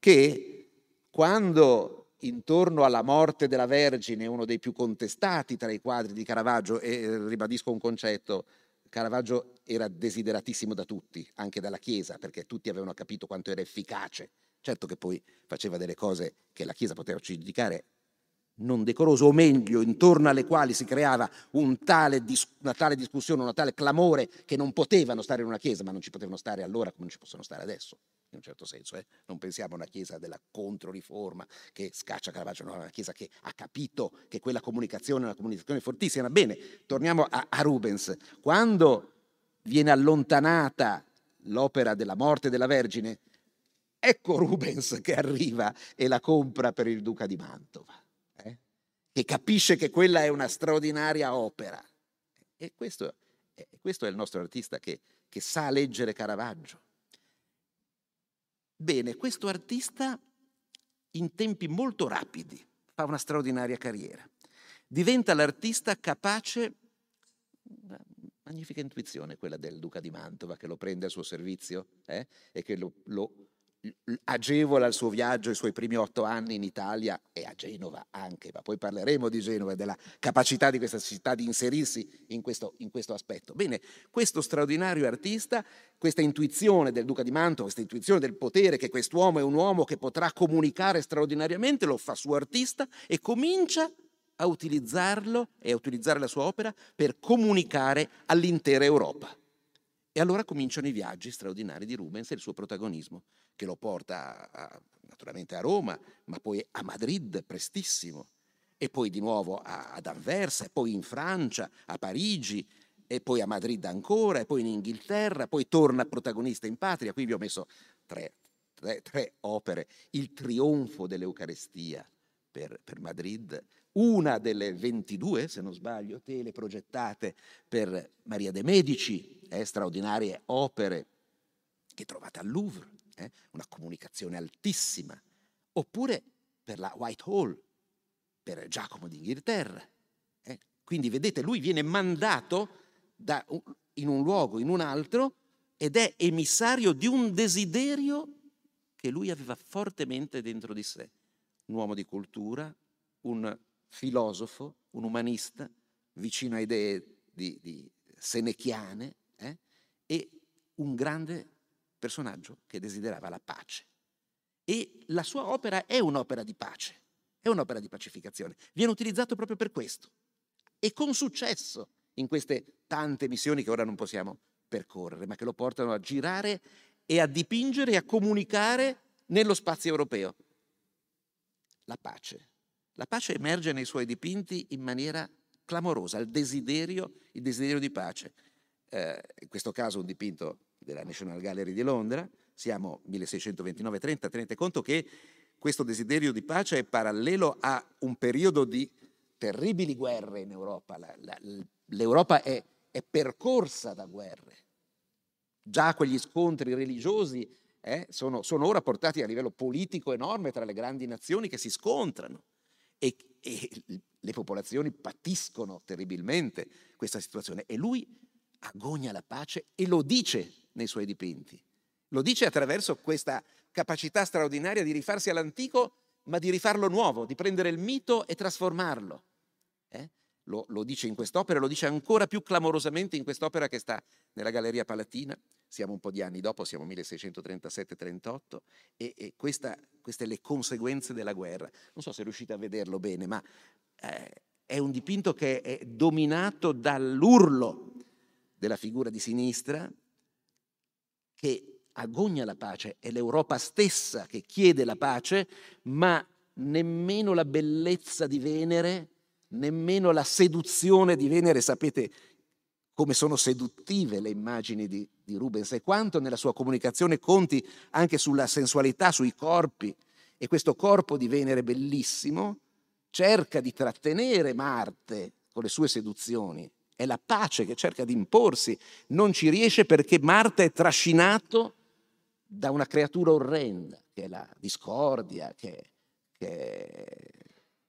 che quando intorno alla morte della Vergine, uno dei più contestati tra i quadri di Caravaggio, e ribadisco un concetto, Caravaggio era desideratissimo da tutti, anche dalla Chiesa, perché tutti avevano capito quanto era efficace. Certo che poi faceva delle cose che la Chiesa poteva giudicare non decoroso, o meglio, intorno alle quali si creava un tale una tale discussione, un tale clamore che non potevano stare in una chiesa, ma non ci potevano stare allora come non ci possono stare adesso, in un certo senso. Eh? Non pensiamo a una chiesa della controriforma che scaccia Caravaggio, no, una chiesa che ha capito che quella comunicazione è una comunicazione fortissima. Bene, torniamo a, a Rubens. Quando viene allontanata l'opera della morte della Vergine, ecco Rubens che arriva e la compra per il duca di Mantova che capisce che quella è una straordinaria opera. E questo, questo è il nostro artista che, che sa leggere Caravaggio. Bene, questo artista in tempi molto rapidi fa una straordinaria carriera. Diventa l'artista capace, magnifica intuizione quella del Duca di Mantova che lo prende al suo servizio eh, e che lo, lo agevola il suo viaggio, i suoi primi otto anni in Italia e a Genova anche, ma poi parleremo di Genova e della capacità di questa città di inserirsi in questo, in questo aspetto. Bene, questo straordinario artista, questa intuizione del Duca di Mantova, questa intuizione del potere che quest'uomo è un uomo che potrà comunicare straordinariamente, lo fa suo artista e comincia a utilizzarlo e a utilizzare la sua opera per comunicare all'intera Europa. E allora cominciano i viaggi straordinari di Rubens e il suo protagonismo, che lo porta a, naturalmente a Roma, ma poi a Madrid prestissimo, e poi di nuovo a, ad Anversa, e poi in Francia, a Parigi, e poi a Madrid ancora, e poi in Inghilterra, poi torna protagonista in patria. Qui vi ho messo tre, tre, tre opere, Il trionfo dell'Eucarestia per, per Madrid, una delle 22, se non sbaglio, tele progettate per Maria de Medici, eh, straordinarie opere che trovate al Louvre, eh, una comunicazione altissima, oppure per la Whitehall, per Giacomo d'Inghilterra. Eh. Quindi vedete, lui viene mandato da, in un luogo, in un altro, ed è emissario di un desiderio che lui aveva fortemente dentro di sé. Un uomo di cultura, un filosofo, un umanista, vicino a idee di, di senechiane, eh? e un grande personaggio che desiderava la pace. E la sua opera è un'opera di pace, è un'opera di pacificazione. Viene utilizzato proprio per questo. E con successo in queste tante missioni che ora non possiamo percorrere, ma che lo portano a girare e a dipingere e a comunicare nello spazio europeo. La pace, la pace emerge nei suoi dipinti in maniera clamorosa, il desiderio, il desiderio di pace. Eh, in questo caso un dipinto della National Gallery di Londra, siamo 1629-30, tenete conto che questo desiderio di pace è parallelo a un periodo di terribili guerre in Europa. La, la, L'Europa è, è, percorsa da guerre. Già quegli scontri religiosi eh, sono, sono ora portati a livello politico enorme tra le grandi nazioni che si scontrano e, e le popolazioni patiscono terribilmente questa situazione e lui agogna la pace e lo dice nei suoi dipinti. Lo dice attraverso questa capacità straordinaria di rifarsi all'antico, ma di rifarlo nuovo, di prendere il mito e trasformarlo. Eh? Lo, lo, dice in quest'opera, lo dice ancora più clamorosamente in quest'opera che sta nella Galleria Palatina. Siamo un po' di anni dopo, siamo 1637-38, e, e questa, queste le conseguenze della guerra. Non so se riuscite a vederlo bene, ma eh, è un dipinto che è dominato dall'urlo della figura di sinistra che agogna la pace, è l'Europa stessa che chiede la pace, ma nemmeno la bellezza di Venere nemmeno la seduzione di Venere, sapete come sono seduttive le immagini di, di, Rubens e quanto nella sua comunicazione conti anche sulla sensualità, sui corpi. E questo corpo di Venere bellissimo cerca di trattenere Marte con le sue seduzioni. È la pace che cerca di imporsi, non ci riesce perché Marte è trascinato da una creatura orrenda, che è la discordia, che, che,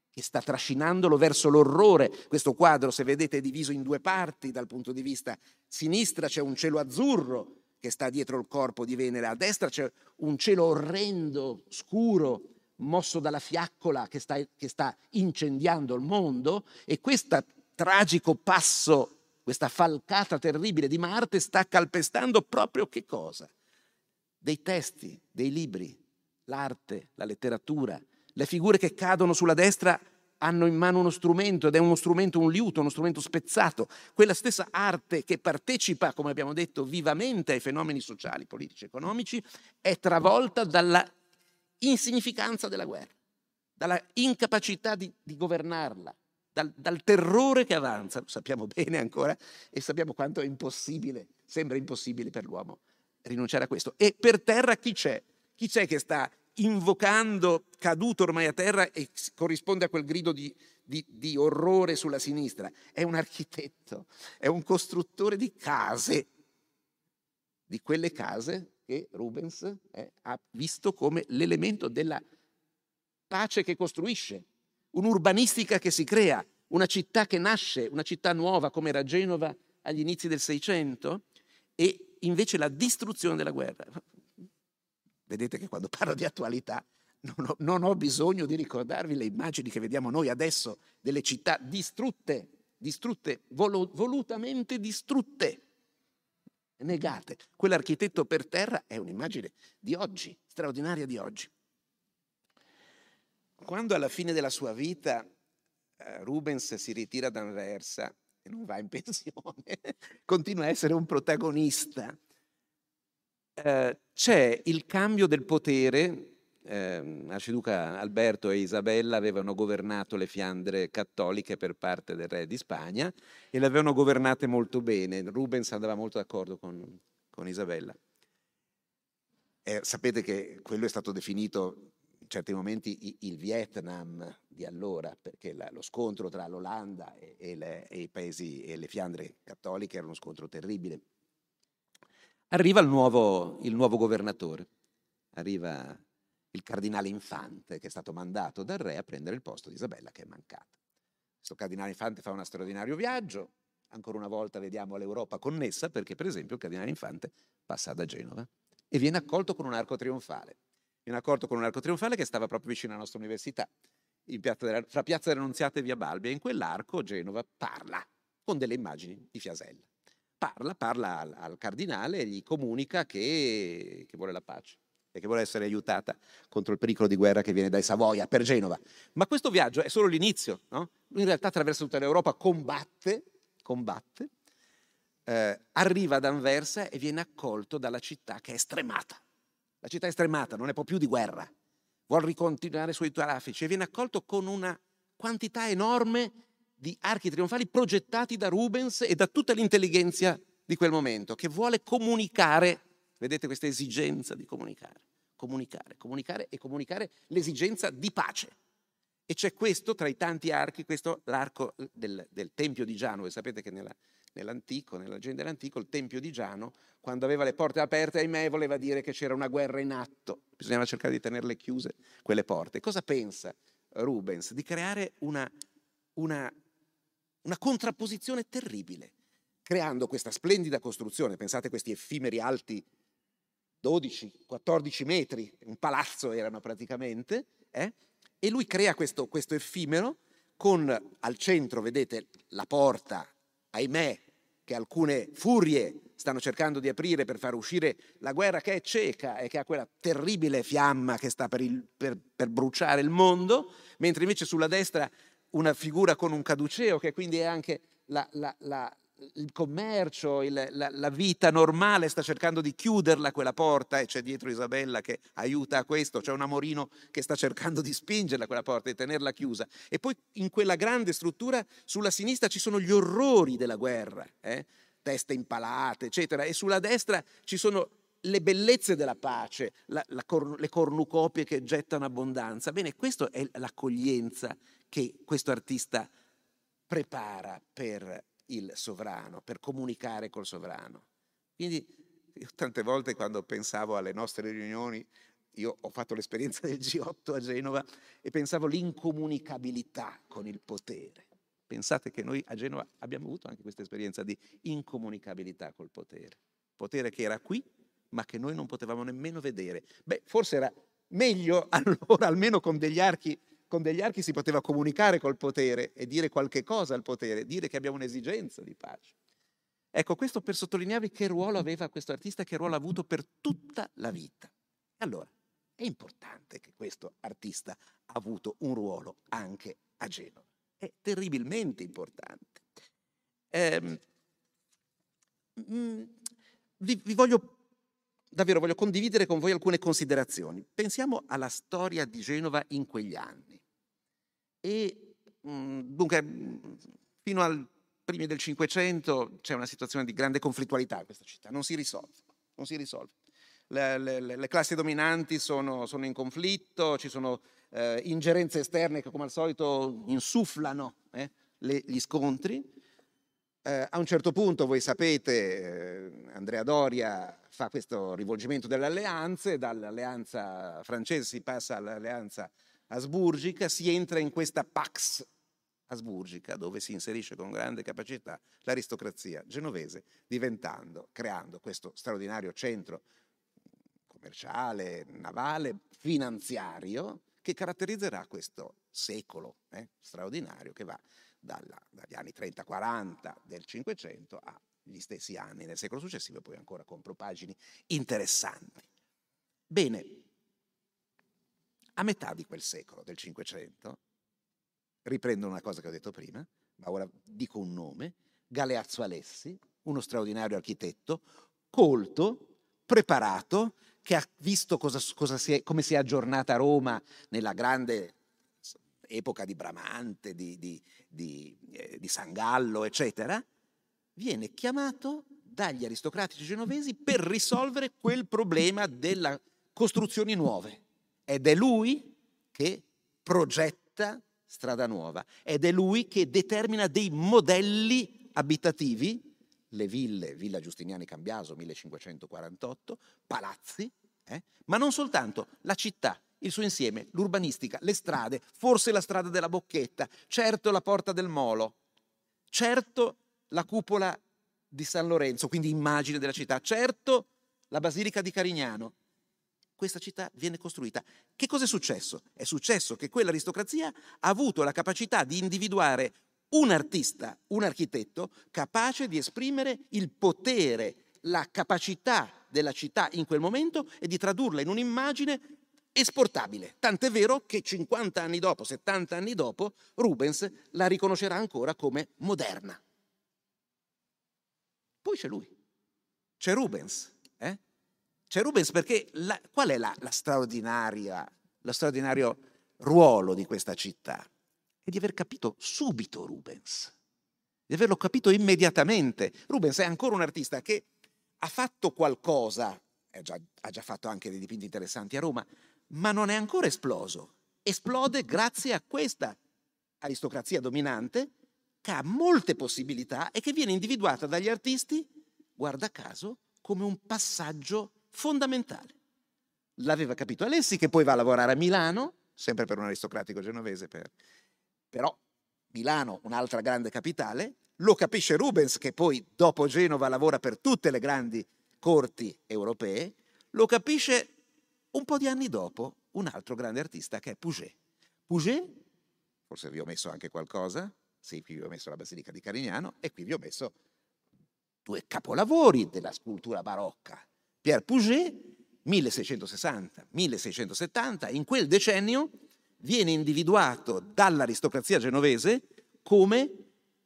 che sta trascinandolo verso l'orrore. Questo quadro, se vedete, è diviso in due parti dal punto di vista sinistra c'è un cielo azzurro che sta dietro il corpo di Venere, a destra c'è un cielo orrendo, scuro, mosso dalla fiaccola che sta, che sta incendiando il mondo e questo tragico passo questa falcata terribile di Marte sta calpestando proprio che cosa? Dei testi, dei libri, l'arte, la letteratura, le figure che cadono sulla destra hanno in mano uno strumento ed è uno strumento, un liuto, uno strumento spezzato. Quella stessa arte che partecipa, come abbiamo detto, vivamente ai fenomeni sociali, politici, economici, è travolta dalla insignificanza della guerra, dalla incapacità di, di governarla, dal, dal, terrore che avanza, lo sappiamo bene ancora, e sappiamo quanto è impossibile, sembra impossibile per l'uomo rinunciare a questo. E per terra chi c'è? Chi c'è che sta invocando, caduto ormai a terra e corrisponde a quel grido di, di, di orrore sulla sinistra? È un architetto, è un costruttore di case, di quelle case che Rubens eh, ha visto come l'elemento della pace che costruisce, un'urbanistica che si crea, una città che nasce, una città nuova come era Genova agli inizi del Seicento, e invece la distruzione della guerra. Vedete che quando parlo di attualità non ho, non ho bisogno di ricordarvi le immagini che vediamo noi adesso delle città distrutte, distrutte, volo, volutamente distrutte, negate. Quell'architetto per terra è un'immagine di oggi, straordinaria di oggi. Quando alla fine della sua vita eh, Rubens si ritira da Anversa e non va in pensione, continua a essere un protagonista. Eh, c'è il cambio del potere. Eh, Arciduca Alberto e Isabella avevano governato le Fiandre cattoliche per parte del re di Spagna e le avevano governate molto bene. Rubens andava molto d'accordo con, con Isabella. Eh, sapete che quello è stato definito in certi momenti il Vietnam di allora, perché la, lo scontro tra l'Olanda e, e, le, e, i paesi e le Fiandre cattoliche era uno scontro terribile. Arriva il nuovo, il nuovo governatore, arriva il cardinale Infante che è stato mandato dal re a prendere il posto di Isabella che è mancata. Questo cardinale Infante fa uno straordinario viaggio, ancora una volta vediamo l'Europa connessa perché per esempio il cardinale Infante passa da Genova e viene accolto con un arco trionfale viene accorto con un arco trionfale che stava proprio vicino alla nostra università, piazza della, fra Piazza delle Annunziate e Via Balbia. In quell'arco Genova parla con delle immagini di Fiasella. Parla, parla al, al cardinale e gli comunica che, che vuole la pace e che vuole essere aiutata contro il pericolo di guerra che viene dai Savoia per Genova. Ma questo viaggio è solo l'inizio, no? In realtà attraverso tutta l'Europa combatte, combatte, eh, arriva ad Anversa e viene accolto dalla città che è stremata. La città è stremata, non ne può più di guerra, vuole ricontinuare i suoi traffici e viene accolto con una quantità enorme di archi trionfali progettati da Rubens e da tutta l'intelligenza di quel momento, che vuole comunicare, vedete questa esigenza di comunicare, comunicare, comunicare e comunicare l'esigenza di pace. E c'è questo tra i tanti archi, questo l'arco del, del Tempio di Giano, sapete che nella, nell'antico, nella gente dell'antico, il Tempio di Giano, quando aveva le porte aperte, ahimè, voleva dire che c'era una guerra in atto. Bisognava cercare di tenerle chiuse quelle porte. Cosa pensa Rubens? Di creare una, una, una contrapposizione terribile, creando questa splendida costruzione. Pensate a questi effimeri alti 12-14 metri, un palazzo erano praticamente, eh? e lui crea questo, questo effimero con al centro, vedete, la porta, ahimè, che alcune furie stanno cercando di aprire per far uscire la guerra che è cieca e che ha quella terribile fiamma che sta per, il, per, per bruciare il mondo, mentre invece sulla destra una figura con un caduceo che quindi è anche la, la, la, il commercio, il, la, la, vita normale sta cercando di chiuderla quella porta e c'è dietro Isabella che aiuta a questo, c'è un amorino che sta cercando di spingerla quella porta e tenerla chiusa. E poi in quella grande struttura sulla sinistra ci sono gli orrori della guerra, eh? teste impalate, eccetera, e sulla destra ci sono le bellezze della pace, la, la cor, le cornucopie che gettano abbondanza. Bene, questa è l'accoglienza che questo artista prepara per il sovrano, per comunicare col sovrano. Quindi Io tante volte quando pensavo alle nostre riunioni, io ho fatto l'esperienza del G8 a Genova e pensavo l'incomunicabilità con il potere. Pensate che noi a Genova abbiamo avuto anche questa esperienza di incomunicabilità col potere. Potere che era qui, ma che noi non potevamo nemmeno vedere. Beh, forse era meglio allora, almeno con degli archi, con degli archi si poteva comunicare col potere e dire qualche cosa al potere, dire che abbiamo un'esigenza di pace. Ecco, questo per sottolinearvi che ruolo aveva questo artista, che ruolo ha avuto per tutta la vita. Allora, è importante che questo artista ha avuto un ruolo anche a Genova. È terribilmente importante. Ehm, vi, vi voglio davvero voglio condividere con voi alcune considerazioni. Pensiamo alla storia di Genova in quegli anni. E dunque, fino al primi del Cinquecento c'è una situazione di grande conflittualità in questa città, non si risolve. Non si risolve. Le, le, le classi dominanti sono, sono, in conflitto, ci sono eh, ingerenze esterne che come al solito insufflano eh, le, gli scontri. Eh, a un certo punto, voi sapete, eh, Andrea Doria fa questo rivolgimento delle alleanze, dall'alleanza francese si passa all'alleanza asburgica, si entra in questa Pax asburgica dove si inserisce con grande capacità l'aristocrazia genovese, diventando, creando questo straordinario centro commerciale, navale, finanziario che caratterizzerà questo secolo eh, straordinario che va dalla, dagli anni 30-40 del Cinquecento agli stessi anni nel secolo successivo e poi ancora con propagini interessanti. Bene, a metà di quel secolo del Cinquecento, riprendo una cosa che ho detto prima, ma ora dico un nome, Galeazzo Alessi, uno straordinario architetto, colto, preparato, che ha visto cosa, cosa si è, come si è aggiornata Roma nella grande epoca di Bramante, di, di, di, eh, di San Gallo, eccetera, viene chiamato dagli aristocratici genovesi per risolvere quel problema delle costruzioni nuove. Ed è lui che progetta Strada Nuova ed è lui che determina dei modelli abitativi, le ville, Villa Giustiniani Cambiaso 1548, palazzi, eh? ma non soltanto, la città, il suo insieme, l'urbanistica, le strade, forse la strada della Bocchetta, certo la Porta del Molo, certo la cupola di San Lorenzo, quindi immagine della città, certo la Basilica di Carignano. Questa città viene costruita. Che cosa è successo? È successo che quell'aristocrazia ha avuto la capacità di individuare un artista, un architetto, capace di esprimere il potere, la capacità della città in quel momento e di tradurla in un'immagine esportabile. Tant'è vero che 50 anni dopo, 70 anni dopo, Rubens la riconoscerà ancora come moderna. Poi c'è lui, c'è Rubens. Eh? C'è Rubens perché la, qual è la, la straordinaria, lo straordinario ruolo di questa città? È di aver capito subito Rubens, di averlo capito immediatamente. Rubens è ancora un artista che ha fatto qualcosa, già, ha già fatto anche dei dipinti interessanti a Roma, ma non è ancora esploso. Esplode grazie a questa aristocrazia dominante che ha molte possibilità e che viene individuata dagli artisti, guarda caso, come un passaggio fondamentale. L'aveva capito Alessi che poi va a lavorare a Milano, sempre per un aristocratico genovese, per... però Milano, un'altra grande capitale, lo capisce Rubens che poi dopo Genova lavora per tutte le grandi corti europee, lo capisce un po' di anni dopo un altro grande artista che è Puget. Puget, forse vi ho messo anche qualcosa, sì, qui vi ho messo la Basilica di Carignano e qui vi ho messo due capolavori della scultura barocca. Pierre Puget, 1660-1670, in quel decennio viene individuato dall'aristocrazia genovese come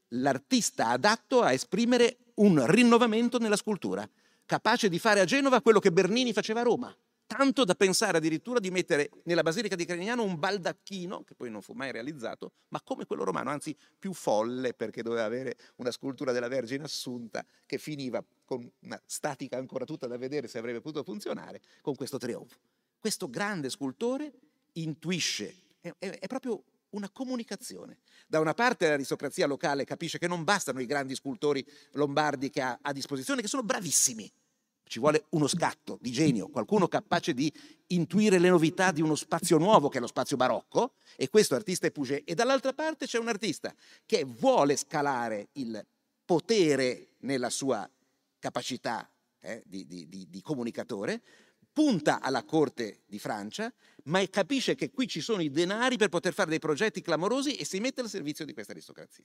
l'artista adatto a esprimere un rinnovamento nella scultura, capace di fare a Genova quello che Bernini faceva a Roma, tanto da pensare addirittura di mettere nella Basilica di Carignano un baldacchino, che poi non fu mai realizzato, ma come quello romano, anzi più folle perché doveva avere una scultura della Vergine Assunta che finiva con una statica ancora tutta da vedere se avrebbe potuto funzionare, con questo trionfo. Questo grande scultore intuisce, è, è proprio una comunicazione. Da una parte l'aristocrazia locale capisce che non bastano i grandi scultori lombardi che ha a disposizione, che sono bravissimi, ci vuole uno scatto di genio, qualcuno capace di intuire le novità di uno spazio nuovo che è lo spazio barocco, e questo artista è Puget. E dall'altra parte c'è un artista che vuole scalare il potere nella sua capacità eh, di, di, di, di comunicatore, punta alla corte di Francia, ma capisce che qui ci sono i denari per poter fare dei progetti clamorosi e si mette al servizio di questa aristocrazia.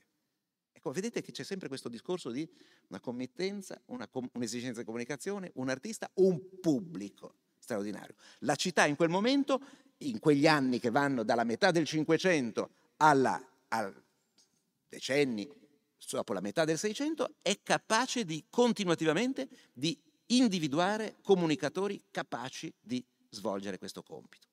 Ecco, vedete che c'è sempre questo discorso di una committenza, una com- un'esigenza di comunicazione, un artista, un pubblico straordinario. La città in quel momento, in quegli anni che vanno dalla metà del Cinquecento alla, al decenni dopo la metà del Seicento, è capace di continuativamente di individuare comunicatori capaci di svolgere questo compito.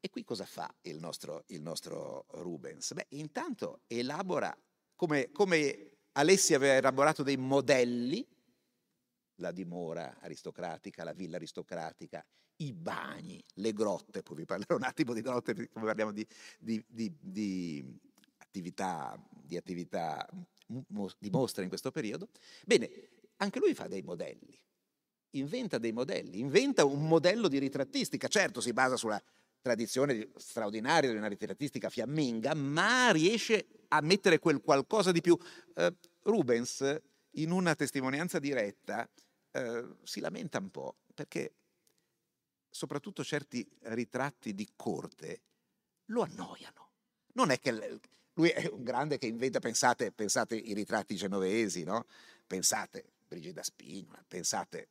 E qui cosa fa il nostro, il nostro Rubens? Beh, intanto elabora, come, come Alessi aveva elaborato dei modelli, la dimora aristocratica, la villa aristocratica, i bagni, le grotte, poi vi parlerò un attimo di grotte, come parliamo di, di, di, di attività, di attività di mostre in questo periodo. Bene, anche lui fa dei modelli, inventa dei modelli, inventa un modello di ritrattistica, certo si basa sulla tradizione straordinaria di una ritrattistica fiamminga, ma riesce a mettere quel qualcosa di più. Uh, Rubens, in una testimonianza diretta, uh, si lamenta un po' perché soprattutto certi ritratti di corte lo annoiano. Non è che lui è un grande che inventa, pensate, pensate i ritratti genovesi, no? Pensate Brigida Spinola, pensate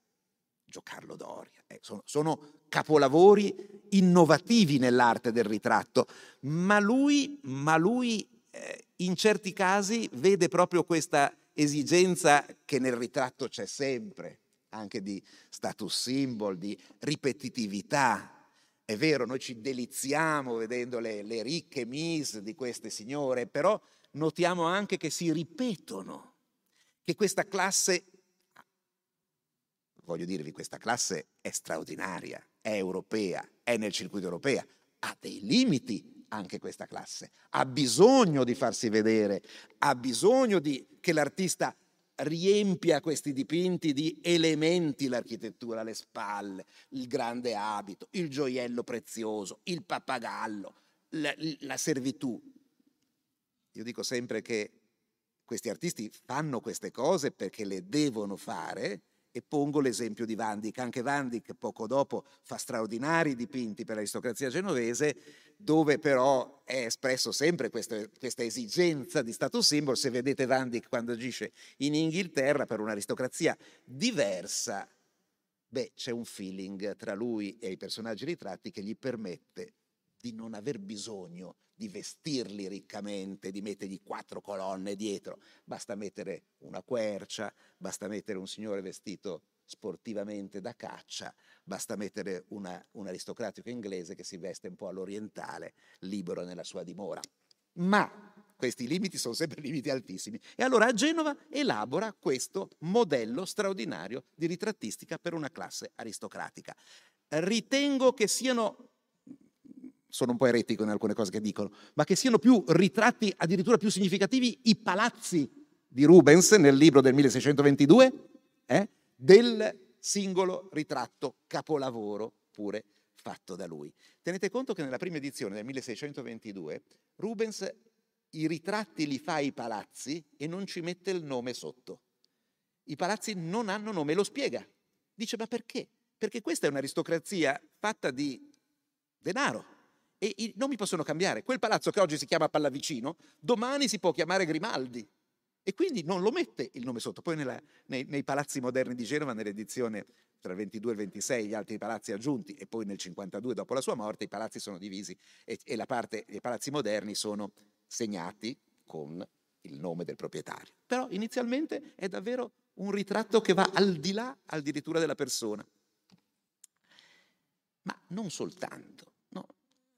Giocarlo Doria. Eh, sono, sono, capolavori innovativi nell'arte del ritratto, ma lui, ma lui eh, in certi casi vede proprio questa esigenza che nel ritratto c'è sempre, anche di status symbol, di ripetitività. È vero, noi ci deliziamo vedendo le, le ricche mise di queste signore, però notiamo anche che si ripetono, che questa classe voglio dirvi, questa classe è straordinaria, è europea, è nel circuito europeo, ha dei limiti anche questa classe, ha bisogno di farsi vedere, ha bisogno di, che l'artista riempia questi dipinti di elementi, l'architettura alle spalle, il grande abito, il gioiello prezioso, il pappagallo, la, la servitù. Io dico sempre che questi artisti fanno queste cose perché le devono fare e pongo l'esempio di Van Dyck. Anche Van Dyck poco dopo fa straordinari dipinti per l'aristocrazia genovese, dove però è espresso sempre questa, questa esigenza di status symbol. Se vedete Van Dyck quando agisce in Inghilterra per un'aristocrazia diversa, beh, c'è un feeling tra lui e i personaggi ritratti che gli permette di non aver bisogno di vestirli riccamente, di mettergli quattro colonne dietro, basta mettere una quercia, basta mettere un signore vestito sportivamente da caccia, basta mettere una, un aristocratico inglese che si veste un po' all'orientale, libero nella sua dimora. Ma questi limiti sono sempre limiti altissimi. E allora a Genova elabora questo modello straordinario di ritrattistica per una classe aristocratica. Ritengo che siano sono un po' eretico in alcune cose che dicono, ma che siano più ritratti addirittura più significativi i palazzi di Rubens nel libro del 1622 eh, del singolo ritratto capolavoro pure fatto da lui. Tenete conto che nella prima edizione del 1622 Rubens i ritratti li fa ai palazzi e non ci mette il nome sotto. I palazzi non hanno nome, lo spiega. Dice ma perché? Perché questa è un'aristocrazia fatta di denaro, e i nomi possono cambiare. Quel palazzo che oggi si chiama Pallavicino, domani si può chiamare Grimaldi. E quindi non lo mette il nome sotto. Poi nella, nei, nei, palazzi moderni di Genova, nell'edizione tra il 22 e il 26, gli altri palazzi aggiunti, e poi nel 52, dopo la sua morte, i palazzi sono divisi e, e la parte dei palazzi moderni sono segnati con il nome del proprietario. Però inizialmente è davvero un ritratto che va al di là addirittura della persona. Ma non soltanto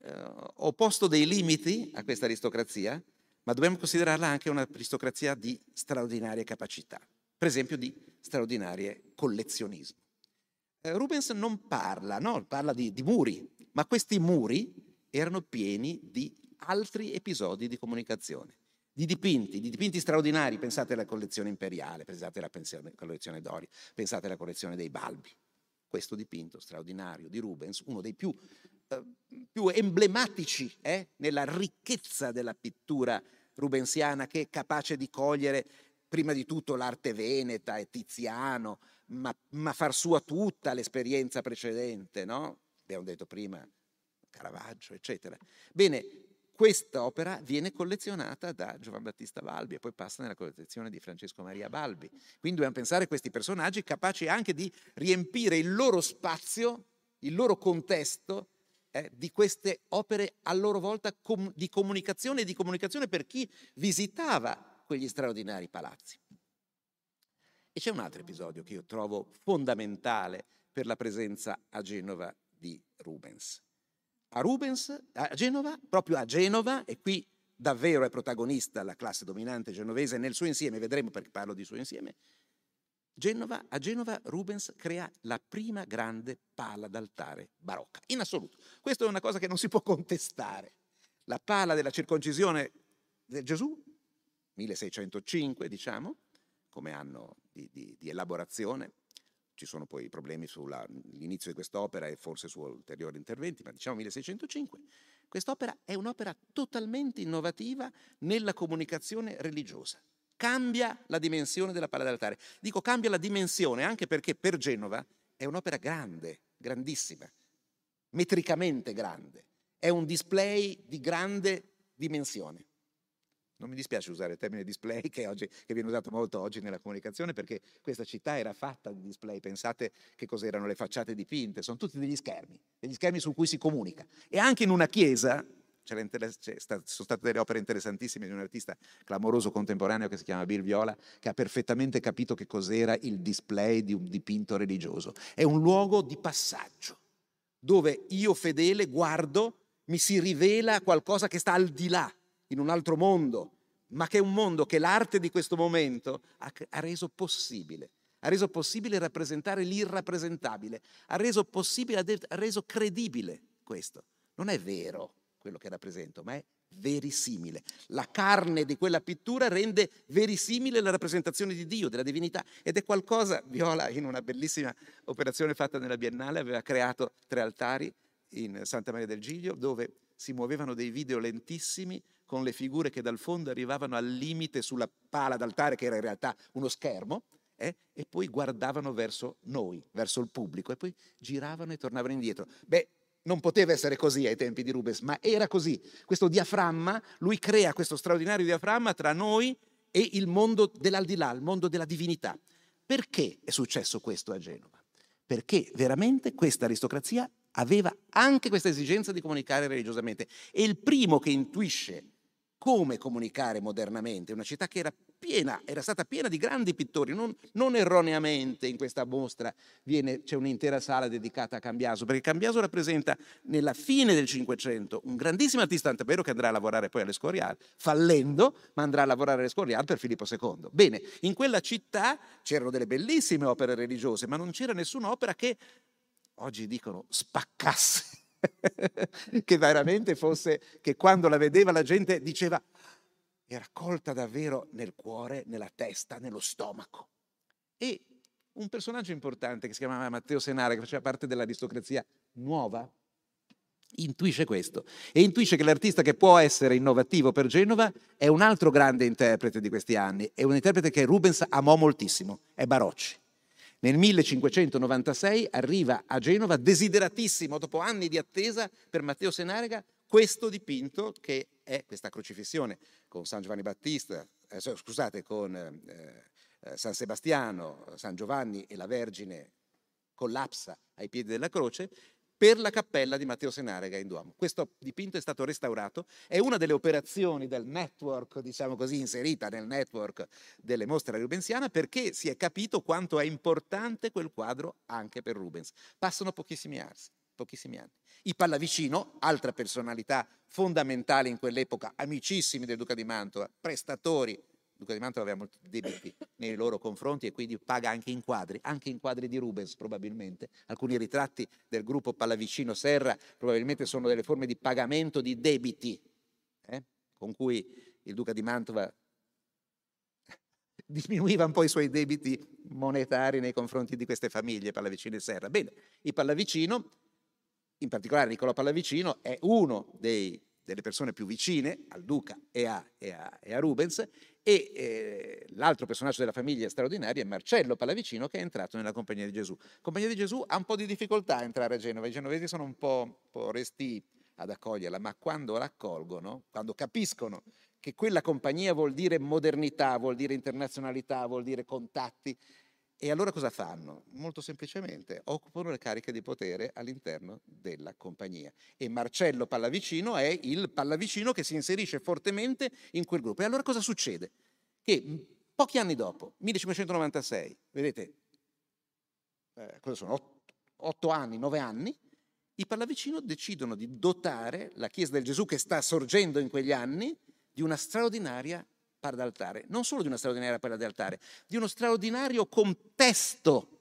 eh, ho posto dei limiti a questa aristocrazia, ma dobbiamo considerarla anche un'aristocrazia di straordinarie capacità, per esempio di straordinarie collezionismo. Eh, Rubens non parla, no? parla di, di muri, ma questi muri erano pieni di altri episodi di comunicazione. di dipinti, di dipinti straordinari. Pensate alla collezione imperiale, pensate alla collezione Dori, pensate alla collezione dei Balbi. Questo dipinto straordinario di Rubens, uno dei più, più emblematici eh, nella ricchezza della pittura rubensiana, che è capace di cogliere prima di tutto l'arte veneta e Tiziano, ma, ma far sua tutta l'esperienza precedente, no? Abbiamo detto prima Caravaggio, eccetera. Bene, questa opera viene collezionata da Giovan Battista Balbi e poi passa nella collezione di Francesco Maria Balbi. Quindi dobbiamo pensare a questi personaggi capaci anche di riempire il loro spazio, il loro contesto eh, di queste opere a loro volta com- di comunicazione e di comunicazione per chi visitava quegli straordinari palazzi. E c'è un altro episodio che io trovo fondamentale per la presenza a Genova di Rubens. A Rubens, a Genova, proprio a Genova, e qui davvero è protagonista la classe dominante genovese nel suo insieme, vedremo perché parlo di suo insieme, Genova, a Genova Rubens crea la prima grande pala d'altare barocca, in assoluto. Questa è una cosa che non si può contestare. La pala della circoncisione del Gesù 1605, diciamo, come anno di, di, di elaborazione. Ci sono poi problemi sull'inizio di quest'opera e forse su ulteriori interventi, ma diciamo 1605. Quest'opera è un'opera totalmente innovativa nella comunicazione religiosa. Cambia la dimensione della pala d'altare. Dico cambia la dimensione anche perché per Genova è un'opera grande, grandissima, metricamente grande. È un display di grande dimensione. Non mi dispiace usare il termine display che, oggi, che, viene usato molto oggi nella comunicazione perché questa città era fatta di display. Pensate che cos'erano le facciate dipinte, sono tutti degli schermi, degli schermi su cui si comunica. E anche in una chiesa, sono state delle opere interessantissime di un artista clamoroso contemporaneo che si chiama Bill Viola, che ha perfettamente capito che cos'era il display di un dipinto religioso. È un luogo di passaggio, dove io fedele guardo, mi si rivela qualcosa che sta al di là in un altro mondo, ma che è un mondo che l'arte di questo momento ha, reso possibile. Ha reso possibile rappresentare l'irrappresentabile, ha reso possibile, ha reso credibile questo. Non è vero quello che rappresento, ma è verisimile. La carne di quella pittura rende verisimile la rappresentazione di Dio, della divinità, ed è qualcosa, Viola in una bellissima operazione fatta nella Biennale aveva creato tre altari in Santa Maria del Giglio dove si muovevano dei video lentissimi con le figure che dal fondo arrivavano al limite sulla pala d'altare, che era in realtà uno schermo, eh, e poi guardavano verso noi, verso il pubblico, e poi giravano e tornavano indietro. Beh, non poteva essere così ai tempi di Rubens, ma era così. Questo diaframma, lui crea questo straordinario diaframma tra noi e il mondo dell'aldilà, il mondo della divinità. Perché è successo questo a Genova? Perché veramente questa aristocrazia aveva anche questa esigenza di comunicare religiosamente. E il primo che intuisce come comunicare modernamente, una città che era piena, era stata piena di grandi pittori, non, non erroneamente in questa mostra viene, c'è un'intera sala dedicata a Cambiaso, perché Cambiaso rappresenta nella fine del Cinquecento un grandissimo artista, tanto vero che andrà a lavorare poi all'Escorial, fallendo, ma andrà a lavorare all'Escorial per Filippo II. Bene, in quella città c'erano delle bellissime opere religiose, ma non c'era nessuna opera che, oggi dicono, spaccasse che veramente fosse, che quando la vedeva la gente diceva, era colta davvero nel cuore, nella testa, nello stomaco. E un personaggio importante che si chiamava Matteo Senara, che faceva parte dell'aristocrazia nuova, intuisce questo e intuisce che l'artista che può essere innovativo per Genova è un altro grande interprete di questi anni, è un interprete che Rubens amò moltissimo, è Barocci. Nel 1596 arriva a Genova, desideratissimo, dopo anni di attesa per Matteo Senarega, questo dipinto che è questa crocifissione con San Giovanni Battista, eh, scusate, con eh, eh, San Sebastiano, San Giovanni e la Vergine collapsa ai piedi della croce, per la cappella di Matteo Senarega in Duomo. Questo dipinto è stato restaurato, è una delle operazioni del network, diciamo così, inserita nel network delle mostre rubensiane perché si è capito quanto è importante quel quadro anche per Rubens. Passano pochissimi anni. Pochissimi anni. I Pallavicino, altra personalità fondamentale in quell'epoca, amicissimi del Duca di Mantova, prestatori Duca di Mantova aveva molti debiti nei loro confronti e quindi paga anche in quadri, anche in quadri di Rubens probabilmente. Alcuni ritratti del gruppo Pallavicino Serra probabilmente sono delle forme di pagamento di debiti eh, con cui il duca di Mantova diminuiva un po' i suoi debiti monetari nei confronti di queste famiglie, Pallavicino e Serra. Bene, i Pallavicino, in particolare Niccolò Pallavicino, è uno dei, delle persone più vicine al duca e a, e a, e a Rubens e eh, l'altro personaggio della famiglia straordinaria è Marcello Pallavicino che è entrato nella Compagnia di Gesù. Compagnia di Gesù ha un po' di difficoltà a entrare a Genova, i genovesi sono un po', un po resti ad accoglierla, ma quando la accolgono, quando capiscono che quella compagnia vuol dire modernità, vuol dire internazionalità, vuol dire contatti. E allora cosa fanno? Molto semplicemente occupano le cariche di potere all'interno della compagnia. E Marcello Pallavicino è il Pallavicino che si inserisce fortemente in quel gruppo. E allora cosa succede? Che pochi anni dopo, 1596, vedete, eh, cosa sono? Otto, otto anni, nove anni, i Pallavicino decidono di dotare la Chiesa del Gesù che sta sorgendo in quegli anni di una straordinaria par d'altare, non solo di una straordinaria par d'altare, di uno straordinario contesto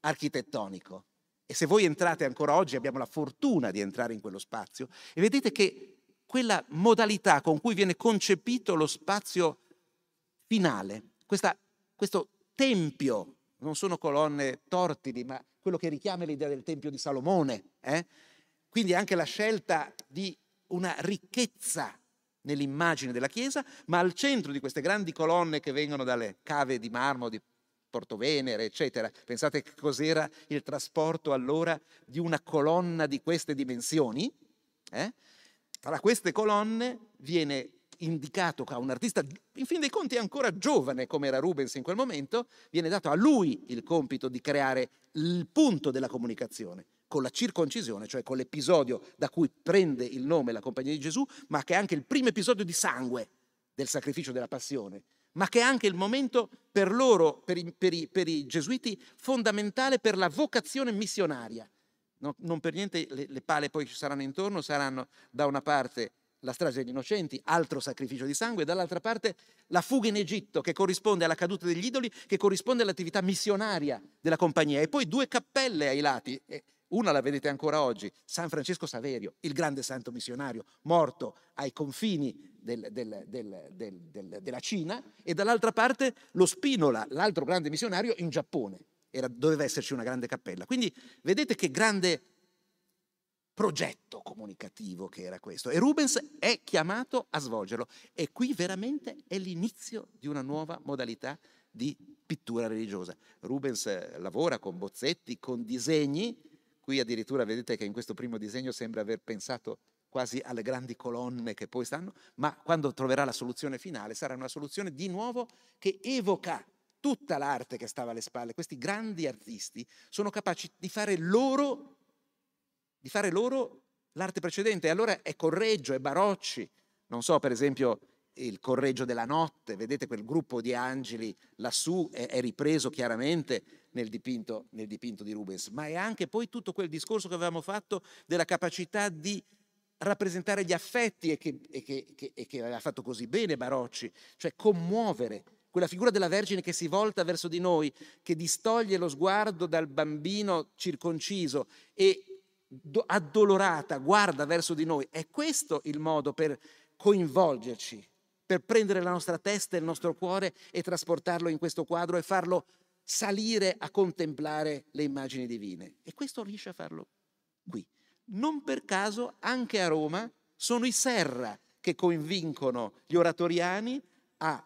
architettonico. E se voi entrate ancora oggi, abbiamo la fortuna di entrare in quello spazio, e vedete che quella modalità con cui viene concepito lo spazio finale, questa, questo tempio, non sono colonne tortili, ma quello che richiama l'idea del tempio di Salomone, eh? quindi anche la scelta di una ricchezza nell'immagine della chiesa, ma al centro di queste grandi colonne che vengono dalle cave di marmo di Porto Venere, eccetera. Pensate che cos'era il trasporto allora di una colonna di queste dimensioni? Eh? Tra queste colonne viene indicato a un artista, in fin dei conti ancora giovane come era Rubens in quel momento, viene dato a lui il compito di creare il punto della comunicazione con la circoncisione, cioè con l'episodio da cui prende il nome la Compagnia di Gesù, ma che è anche il primo episodio di sangue del sacrificio della passione, ma che è anche il momento per loro, per i, per i, per i gesuiti, fondamentale per la vocazione missionaria. No, non per niente le, le pale poi ci saranno intorno, saranno da una parte la strage degli innocenti, altro sacrificio di sangue, dall'altra parte la fuga in Egitto che corrisponde alla caduta degli idoli, che corrisponde all'attività missionaria della compagnia, e poi due cappelle ai lati. Una la vedete ancora oggi, San Francesco Saverio, il grande santo missionario, morto ai confini del, del, del, della Cina, e dall'altra parte lo Spinola, l'altro grande missionario in Giappone. Era, doveva esserci una grande cappella. Quindi vedete che grande progetto comunicativo che era questo. E Rubens è chiamato a svolgerlo. E qui veramente è l'inizio di una nuova modalità di pittura religiosa. Rubens eh, lavora con bozzetti, con disegni, Qui addirittura vedete che in questo primo disegno sembra aver pensato quasi alle grandi colonne che poi stanno, ma quando troverà la soluzione finale sarà una soluzione di nuovo che evoca tutta l'arte che stava alle spalle. Questi grandi artisti sono capaci di fare loro, di fare loro l'arte precedente. E allora è Correggio, è Barocci, non so per esempio il correggio della notte, vedete quel gruppo di angeli lassù è, è ripreso chiaramente nel dipinto, nel dipinto di Rubens, ma è anche poi tutto quel discorso che avevamo fatto della capacità di rappresentare gli affetti e che, e che, che, e che aveva fatto così bene Barocci, cioè commuovere quella figura della Vergine che si volta verso di noi, che distoglie lo sguardo dal bambino circonciso e addolorata guarda verso di noi. È questo il modo per coinvolgerci, per prendere la nostra testa e il nostro cuore e trasportarlo in questo quadro e farlo salire a contemplare le immagini divine. E questo riesce a farlo qui. Non per caso anche a Roma sono i Serra che convincono gli oratoriani a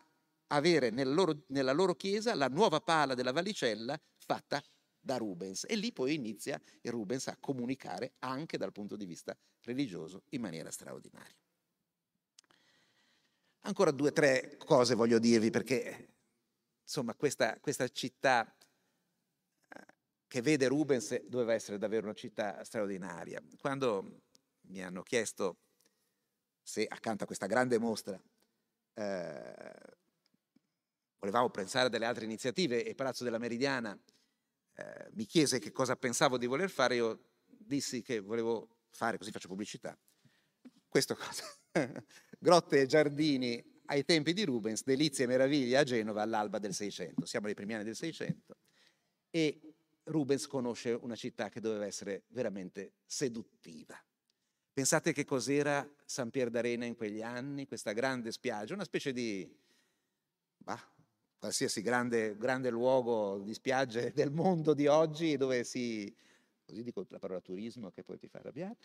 avere nella loro, nella loro chiesa la nuova pala della Vallicella fatta da Rubens. E lì poi inizia Rubens a comunicare anche dal punto di vista religioso in maniera straordinaria. Ancora due o tre cose voglio dirvi perché insomma questa, questa città eh, che vede Rubens doveva essere davvero una città straordinaria. Quando mi hanno chiesto se accanto a questa grande mostra eh, volevamo pensare a delle altre iniziative e Palazzo della Meridiana eh, mi chiese che cosa pensavo di voler fare, io dissi che volevo fare, così faccio pubblicità, questo cosa. Grotte e giardini ai tempi di Rubens, Delizie e meraviglie a Genova all'alba del Seicento. Siamo nei primi anni del Seicento e Rubens conosce una città che doveva essere veramente seduttiva. Pensate che cos'era San Pier d'Arena in quegli anni, questa grande spiaggia, una specie di, bah, qualsiasi grande, grande luogo di spiagge del mondo di oggi dove si, così dico la parola turismo che poi ti fa arrabbiare,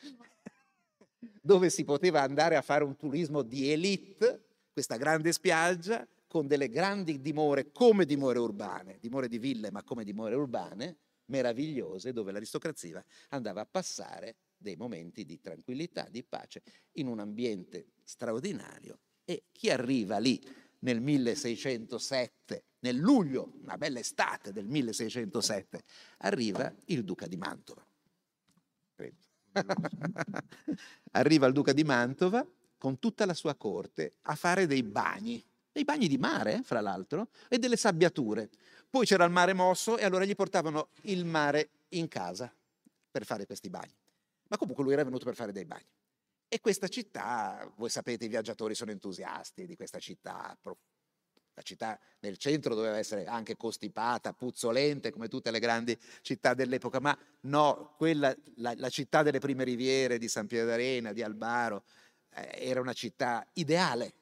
dove si poteva andare a fare un turismo di elite, questa grande spiaggia con delle grandi dimore come dimore urbane, dimore di ville ma come dimore urbane, meravigliose, dove l'aristocrazia andava a passare dei momenti di tranquillità, di pace, in un ambiente straordinario. E chi arriva lì nel 1607, nel luglio, una bella estate del 1607, arriva il duca di Mantova. Credo. arriva il duca di Mantova con tutta la sua corte a fare dei bagni, dei bagni di mare, fra l'altro, e delle sabbiature. Poi c'era il mare mosso e allora gli portavano il mare in casa per fare questi bagni ma comunque lui era venuto per fare dei bagni. E questa città, voi sapete, i viaggiatori sono entusiasti di questa città. La città nel centro doveva essere anche costipata, puzzolente, come tutte le grandi città dell'epoca, ma no, quella, la, la città delle prime riviere di San Piero d'Arena, di Albaro, eh, era una città ideale,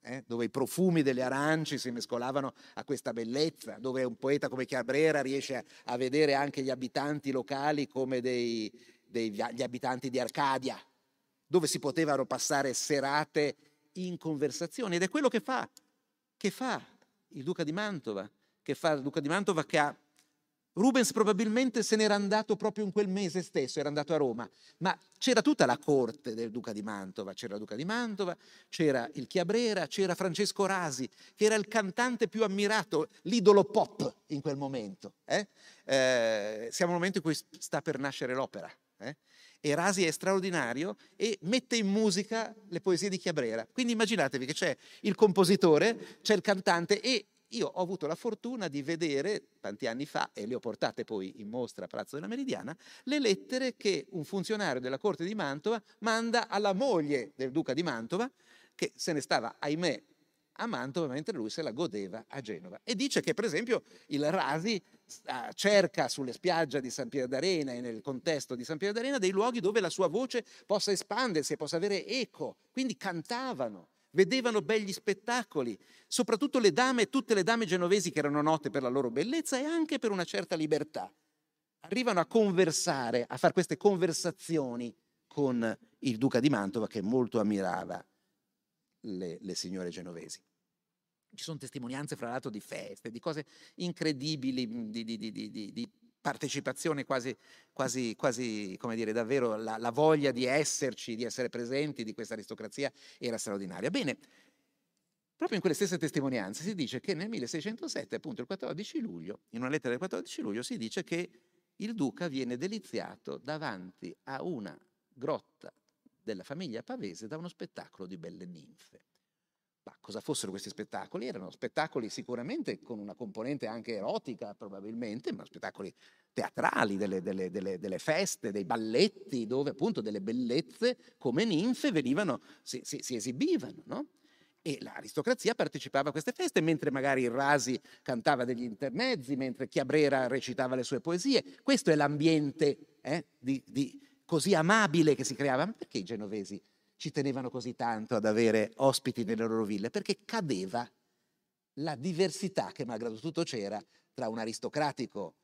eh, dove i profumi delle arance si mescolavano a questa bellezza, dove un poeta come Chiabrera riesce a, a vedere anche gli abitanti locali come dei, degli abitanti di Arcadia, dove si potevano passare serate in conversazione. Ed è quello che fa, che fa il duca di Mantova, che fa il duca di Mantova che ha... Rubens probabilmente se n'era andato proprio in quel mese stesso, era andato a Roma, ma c'era tutta la corte del duca di Mantova, c'era il duca di Mantova, c'era il Chiabrera, c'era Francesco Rasi, che era il cantante più ammirato, l'idolo pop in quel momento. Eh? Eh, siamo nel momento in cui sta per nascere l'opera. Eh? Erasi è straordinario e mette in musica le poesie di Chiabrera. Quindi immaginatevi che c'è il compositore, c'è il cantante e io ho avuto la fortuna di vedere tanti anni fa, e le ho portate poi in mostra a Palazzo della Meridiana, le lettere che un funzionario della corte di Mantova manda alla moglie del duca di Mantova, che se ne stava, ahimè, a Mantova mentre lui se la godeva a Genova. E dice che per esempio il Rasi ah, cerca sulle spiagge di San Piero d'Arena e nel contesto di San Piero d'Arena dei luoghi dove la sua voce possa espandersi e possa avere eco. Quindi cantavano, vedevano begli spettacoli, soprattutto le dame, tutte le dame genovesi che erano note per la loro bellezza e anche per una certa libertà. Arrivano a conversare, a fare queste conversazioni con il duca di Mantova che molto ammirava le, le signore genovesi. Ci sono testimonianze, fra l'altro, di feste, di cose incredibili, di, di, di, di partecipazione quasi, quasi, quasi, come dire, davvero la, la, voglia di esserci, di essere presenti di questa aristocrazia era straordinaria. Bene, proprio in quelle stesse testimonianze si dice che nel 1607, appunto il 14 luglio, in una lettera del 14 luglio, si dice che il duca viene deliziato davanti a una grotta della famiglia pavese da uno spettacolo di belle ninfe. Ma cosa fossero questi spettacoli? Erano spettacoli sicuramente con una componente anche erotica, probabilmente, ma spettacoli teatrali, delle, delle, delle, delle feste, dei balletti, dove appunto delle bellezze come ninfe venivano, si, si, si esibivano, no? E l'aristocrazia partecipava a queste feste, mentre magari il Rasi cantava degli intermezzi, mentre Chiabrera recitava le sue poesie. Questo è l'ambiente eh, di, di così amabile che si creava. Ma perché i genovesi ci tenevano così tanto ad avere ospiti nelle loro ville? Perché cadeva la diversità che malgrado tutto c'era tra un aristocratico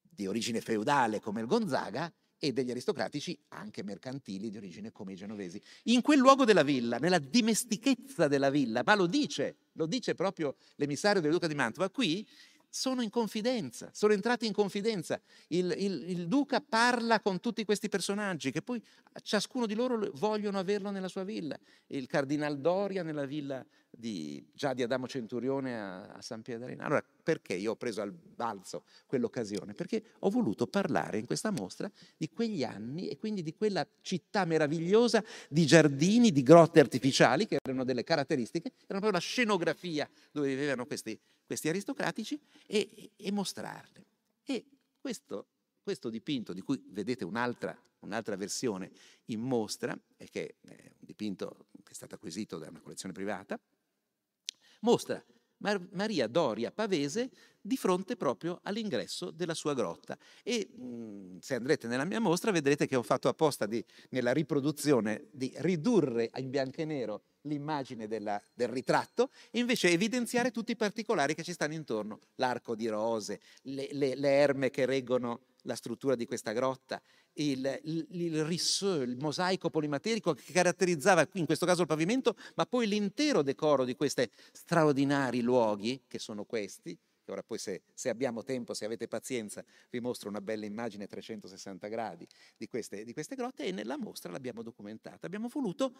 di origine feudale come il Gonzaga e degli aristocratici anche mercantili di origine come i genovesi. In quel luogo della villa, nella dimestichezza della villa, ma lo dice, lo dice proprio l'emissario del duca di Mantova, qui sono in confidenza, sono entrati in confidenza. Il, il, il, duca parla con tutti questi personaggi che poi ciascuno di loro vogliono averlo nella sua villa. Il cardinal Doria nella villa di, già di Adamo Centurione a, a San Piederina. Allora, perché io ho preso al balzo quell'occasione? Perché ho voluto parlare in questa mostra di quegli anni e quindi di quella città meravigliosa di giardini, di grotte artificiali, che erano delle caratteristiche, erano proprio la scenografia dove vivevano questi, questi aristocratici, e, e mostrarle. E questo, questo dipinto, di cui vedete un'altra un'altra versione in mostra, e che è un dipinto che è stato acquisito da una collezione privata, mostra Mar- Maria Doria Pavese di fronte proprio all'ingresso della sua grotta. E mh, se andrete nella mia mostra vedrete che ho fatto apposta di, nella riproduzione di ridurre in bianco e nero l'immagine della- del ritratto e invece evidenziare tutti i particolari che ci stanno intorno, l'arco di rose, le, le- le erme che reggono la struttura di questa grotta, il, il, il risseux, il mosaico polimaterico che caratterizzava in questo caso il pavimento, ma poi l'intero decoro di questi straordinari luoghi, che sono questi, che ora poi se, se abbiamo tempo, se avete pazienza, vi mostro una bella immagine 360 gradi di queste, di queste grotte e nella mostra l'abbiamo documentata. Abbiamo voluto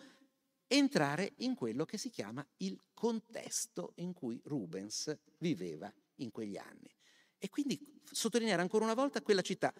entrare in quello che si chiama il contesto in cui Rubens viveva in quegli anni. E quindi sottolineare ancora una volta quella città.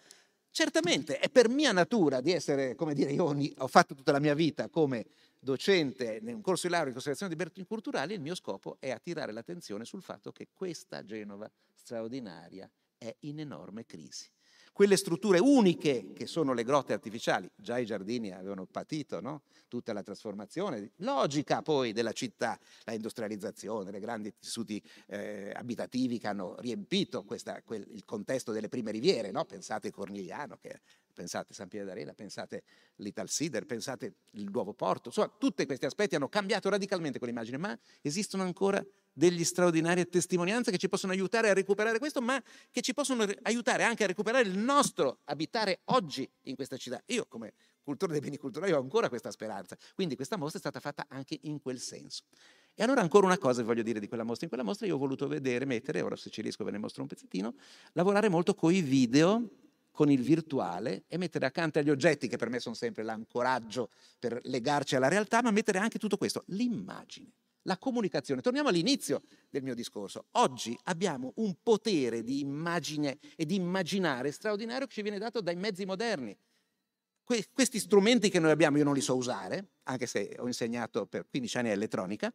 Certamente è per mia natura di essere, come dire, io ho fatto tutta la mia vita come docente in un corso di laurea in conservazione di beni culturali, il mio scopo è attirare l'attenzione sul fatto che questa Genova straordinaria è in enorme crisi. Quelle strutture uniche che sono le grotte artificiali, già i giardini avevano patito no? tutta la trasformazione logica poi della città, la industrializzazione, le grandi tessuti eh, abitativi che hanno riempito questa- quel- il contesto delle prime riviere, no? pensate Cornigliano, che- pensate San Piero d'Arena, pensate l'Ital Sider, pensate il nuovo porto, insomma tutti questi aspetti hanno cambiato radicalmente quell'immagine, ma esistono ancora degli straordinarie testimonianze che ci possono aiutare a recuperare questo, ma che ci possono re- aiutare anche a recuperare il nostro abitare oggi in questa città. Io come cultore dei beni culturali ho ancora questa speranza, quindi questa mostra è stata fatta anche in quel senso. E allora ancora una cosa voglio dire di quella mostra. In quella mostra io ho voluto vedere, mettere, ora se ci riesco ve ne mostro un pezzettino, lavorare molto con i video, con il virtuale e mettere accanto agli oggetti, che per me sono sempre l'ancoraggio per legarci alla realtà, ma mettere anche tutto questo, l'immagine, la comunicazione. Torniamo all'inizio del mio discorso. Oggi abbiamo un potere di immagine e di immaginare straordinario che ci viene dato dai mezzi moderni. Que- questi strumenti che noi abbiamo, io non li so usare, anche se ho insegnato per 15 anni elettronica,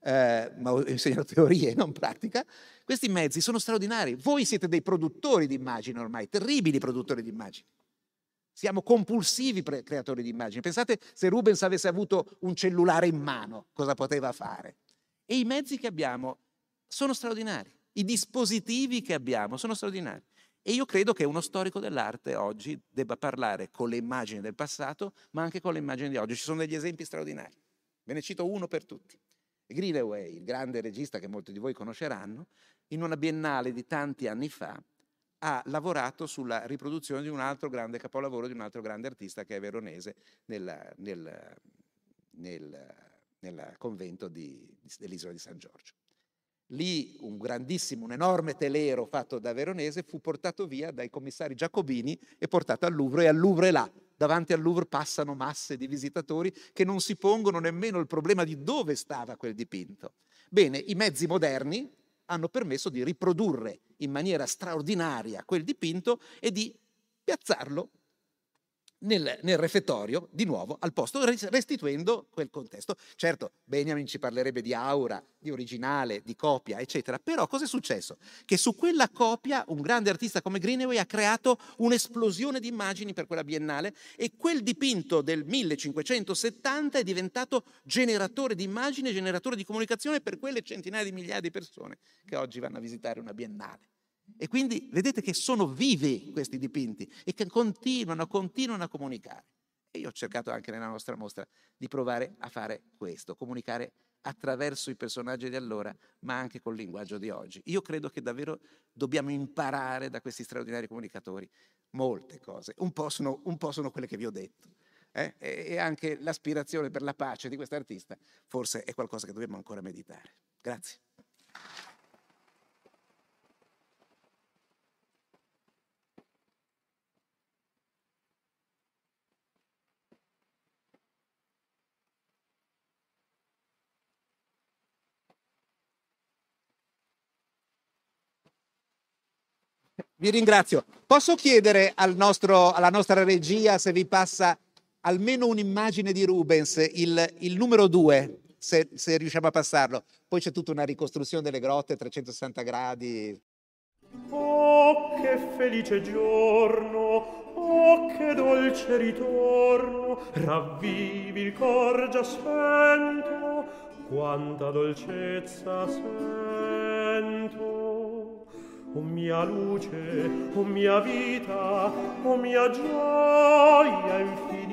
eh, ma ho insegnato teoria e non pratica. Questi mezzi sono straordinari. Voi siete dei produttori di immagini ormai, terribili produttori di immagini. Siamo compulsivi creatori di immagini. Pensate se Rubens avesse avuto un cellulare in mano, cosa poteva fare? E i mezzi che abbiamo sono straordinari. I dispositivi che abbiamo sono straordinari. E io credo che uno storico dell'arte oggi debba parlare con le immagini del passato, ma anche con le immagini di oggi. Ci sono degli esempi straordinari. Ve ne cito uno per tutti. Greenaway, il grande regista che molti di voi conosceranno, in una biennale di tanti anni fa ha lavorato sulla riproduzione di un altro grande capolavoro di un altro grande artista che è veronese nel, nel- nel- nel convento dell'isola di San Giorgio. Lì un grandissimo, un enorme telero fatto da Veronese fu portato via dai commissari giacobini e portato al Louvre e al Louvre là. Davanti al Louvre passano masse di visitatori che non si pongono nemmeno il problema di dove stava quel dipinto. Bene, i mezzi moderni hanno permesso di riprodurre in maniera straordinaria quel dipinto e di piazzarlo nel, nel refettorio di nuovo al posto, res- restituendo quel contesto. Certo, Benjamin ci parlerebbe di aura, di originale, di copia, eccetera, però cosa è successo? Che su quella copia un grande artista come Greenaway ha creato un'esplosione di immagini per quella biennale e quel dipinto del 1570 è diventato generatore di immagini, generatore di comunicazione per quelle centinaia di migliaia di persone che oggi vanno a visitare una biennale. E quindi vedete che sono vivi questi dipinti e che continuano, continuano a comunicare. E io ho cercato anche nella nostra mostra di provare a fare questo, comunicare attraverso i personaggi di allora, ma anche col linguaggio di oggi. Io credo che davvero dobbiamo imparare da questi straordinari comunicatori molte cose. Un po' sono, un po' sono quelle che vi ho detto. eh, E anche l'aspirazione per la pace di quest'artista forse è qualcosa che dobbiamo ancora meditare. Grazie. Vi ringrazio. Posso chiedere al nostro- alla nostra regia se vi passa almeno un'immagine di Rubens, il, il numero due, se, se riusciamo a passarlo. Poi c'è tutta una ricostruzione delle grotte 360 gradi. Oh, che felice giorno, oh, che dolce ritorno, ravvivi il cor già spento, quanta dolcezza sento. o mia luce, o mia vita, o mia gioia infinita.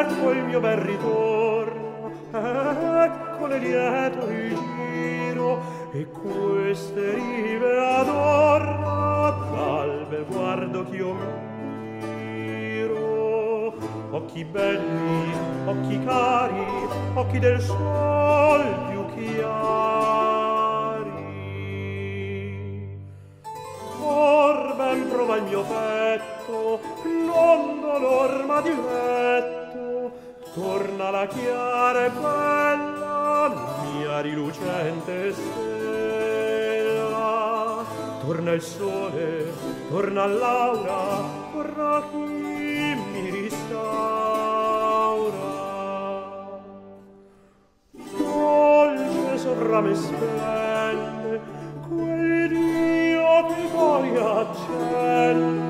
Ecco il mio bel ritorno, ecco le lieto il giro, e queste rive adorno, dal bel guardo ch'io mi occhi belli, occhi cari, occhi del suo. al mio petto non dolor ma diletto. Torna la chiara e bella mia rilucente stella. Torna il sole torna l'aura torna chi mi ristaura dolce sovra me splendido che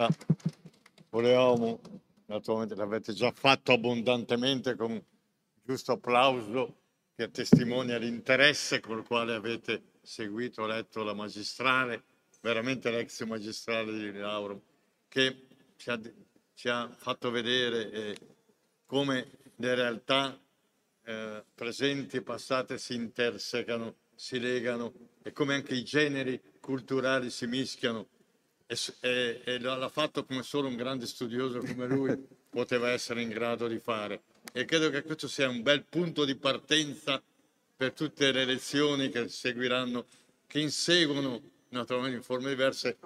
Ma volevamo, naturalmente l'avete già fatto abbondantemente con un giusto applauso che testimonia l'interesse col quale avete seguito, letto la magistrale, veramente l'ex magistrale di Lauro, che ci ha, ci ha fatto vedere eh, come le realtà eh, presenti e passate si intersecano, si legano e come anche i generi culturali si mischiano e, e- e l'ha fatto come solo un grande studioso come lui poteva essere in grado di fare. E credo che questo sia un bel punto di partenza per tutte le lezioni che seguiranno, che inseguono naturalmente in forme diverse,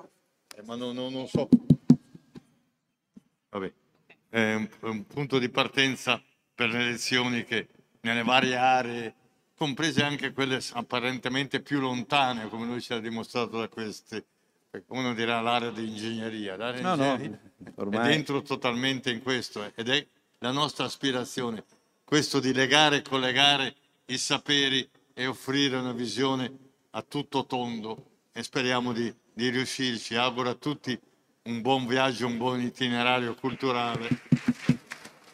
eh, ma non, non- non so. Vabbè, è un, è un punto di partenza per le lezioni che nelle varie aree, comprese anche quelle apparentemente più lontane, come lui ci ha dimostrato da questi, uno dirà l'area di ingegneria, l'area No, no, ingegneria è ormai- dentro totalmente in questo eh, ed è la nostra aspirazione, questo di legare e collegare i saperi e offrire una visione a tutto tondo. E speriamo di, di riuscirci. Auguro a tutti un buon viaggio, un buon itinerario culturale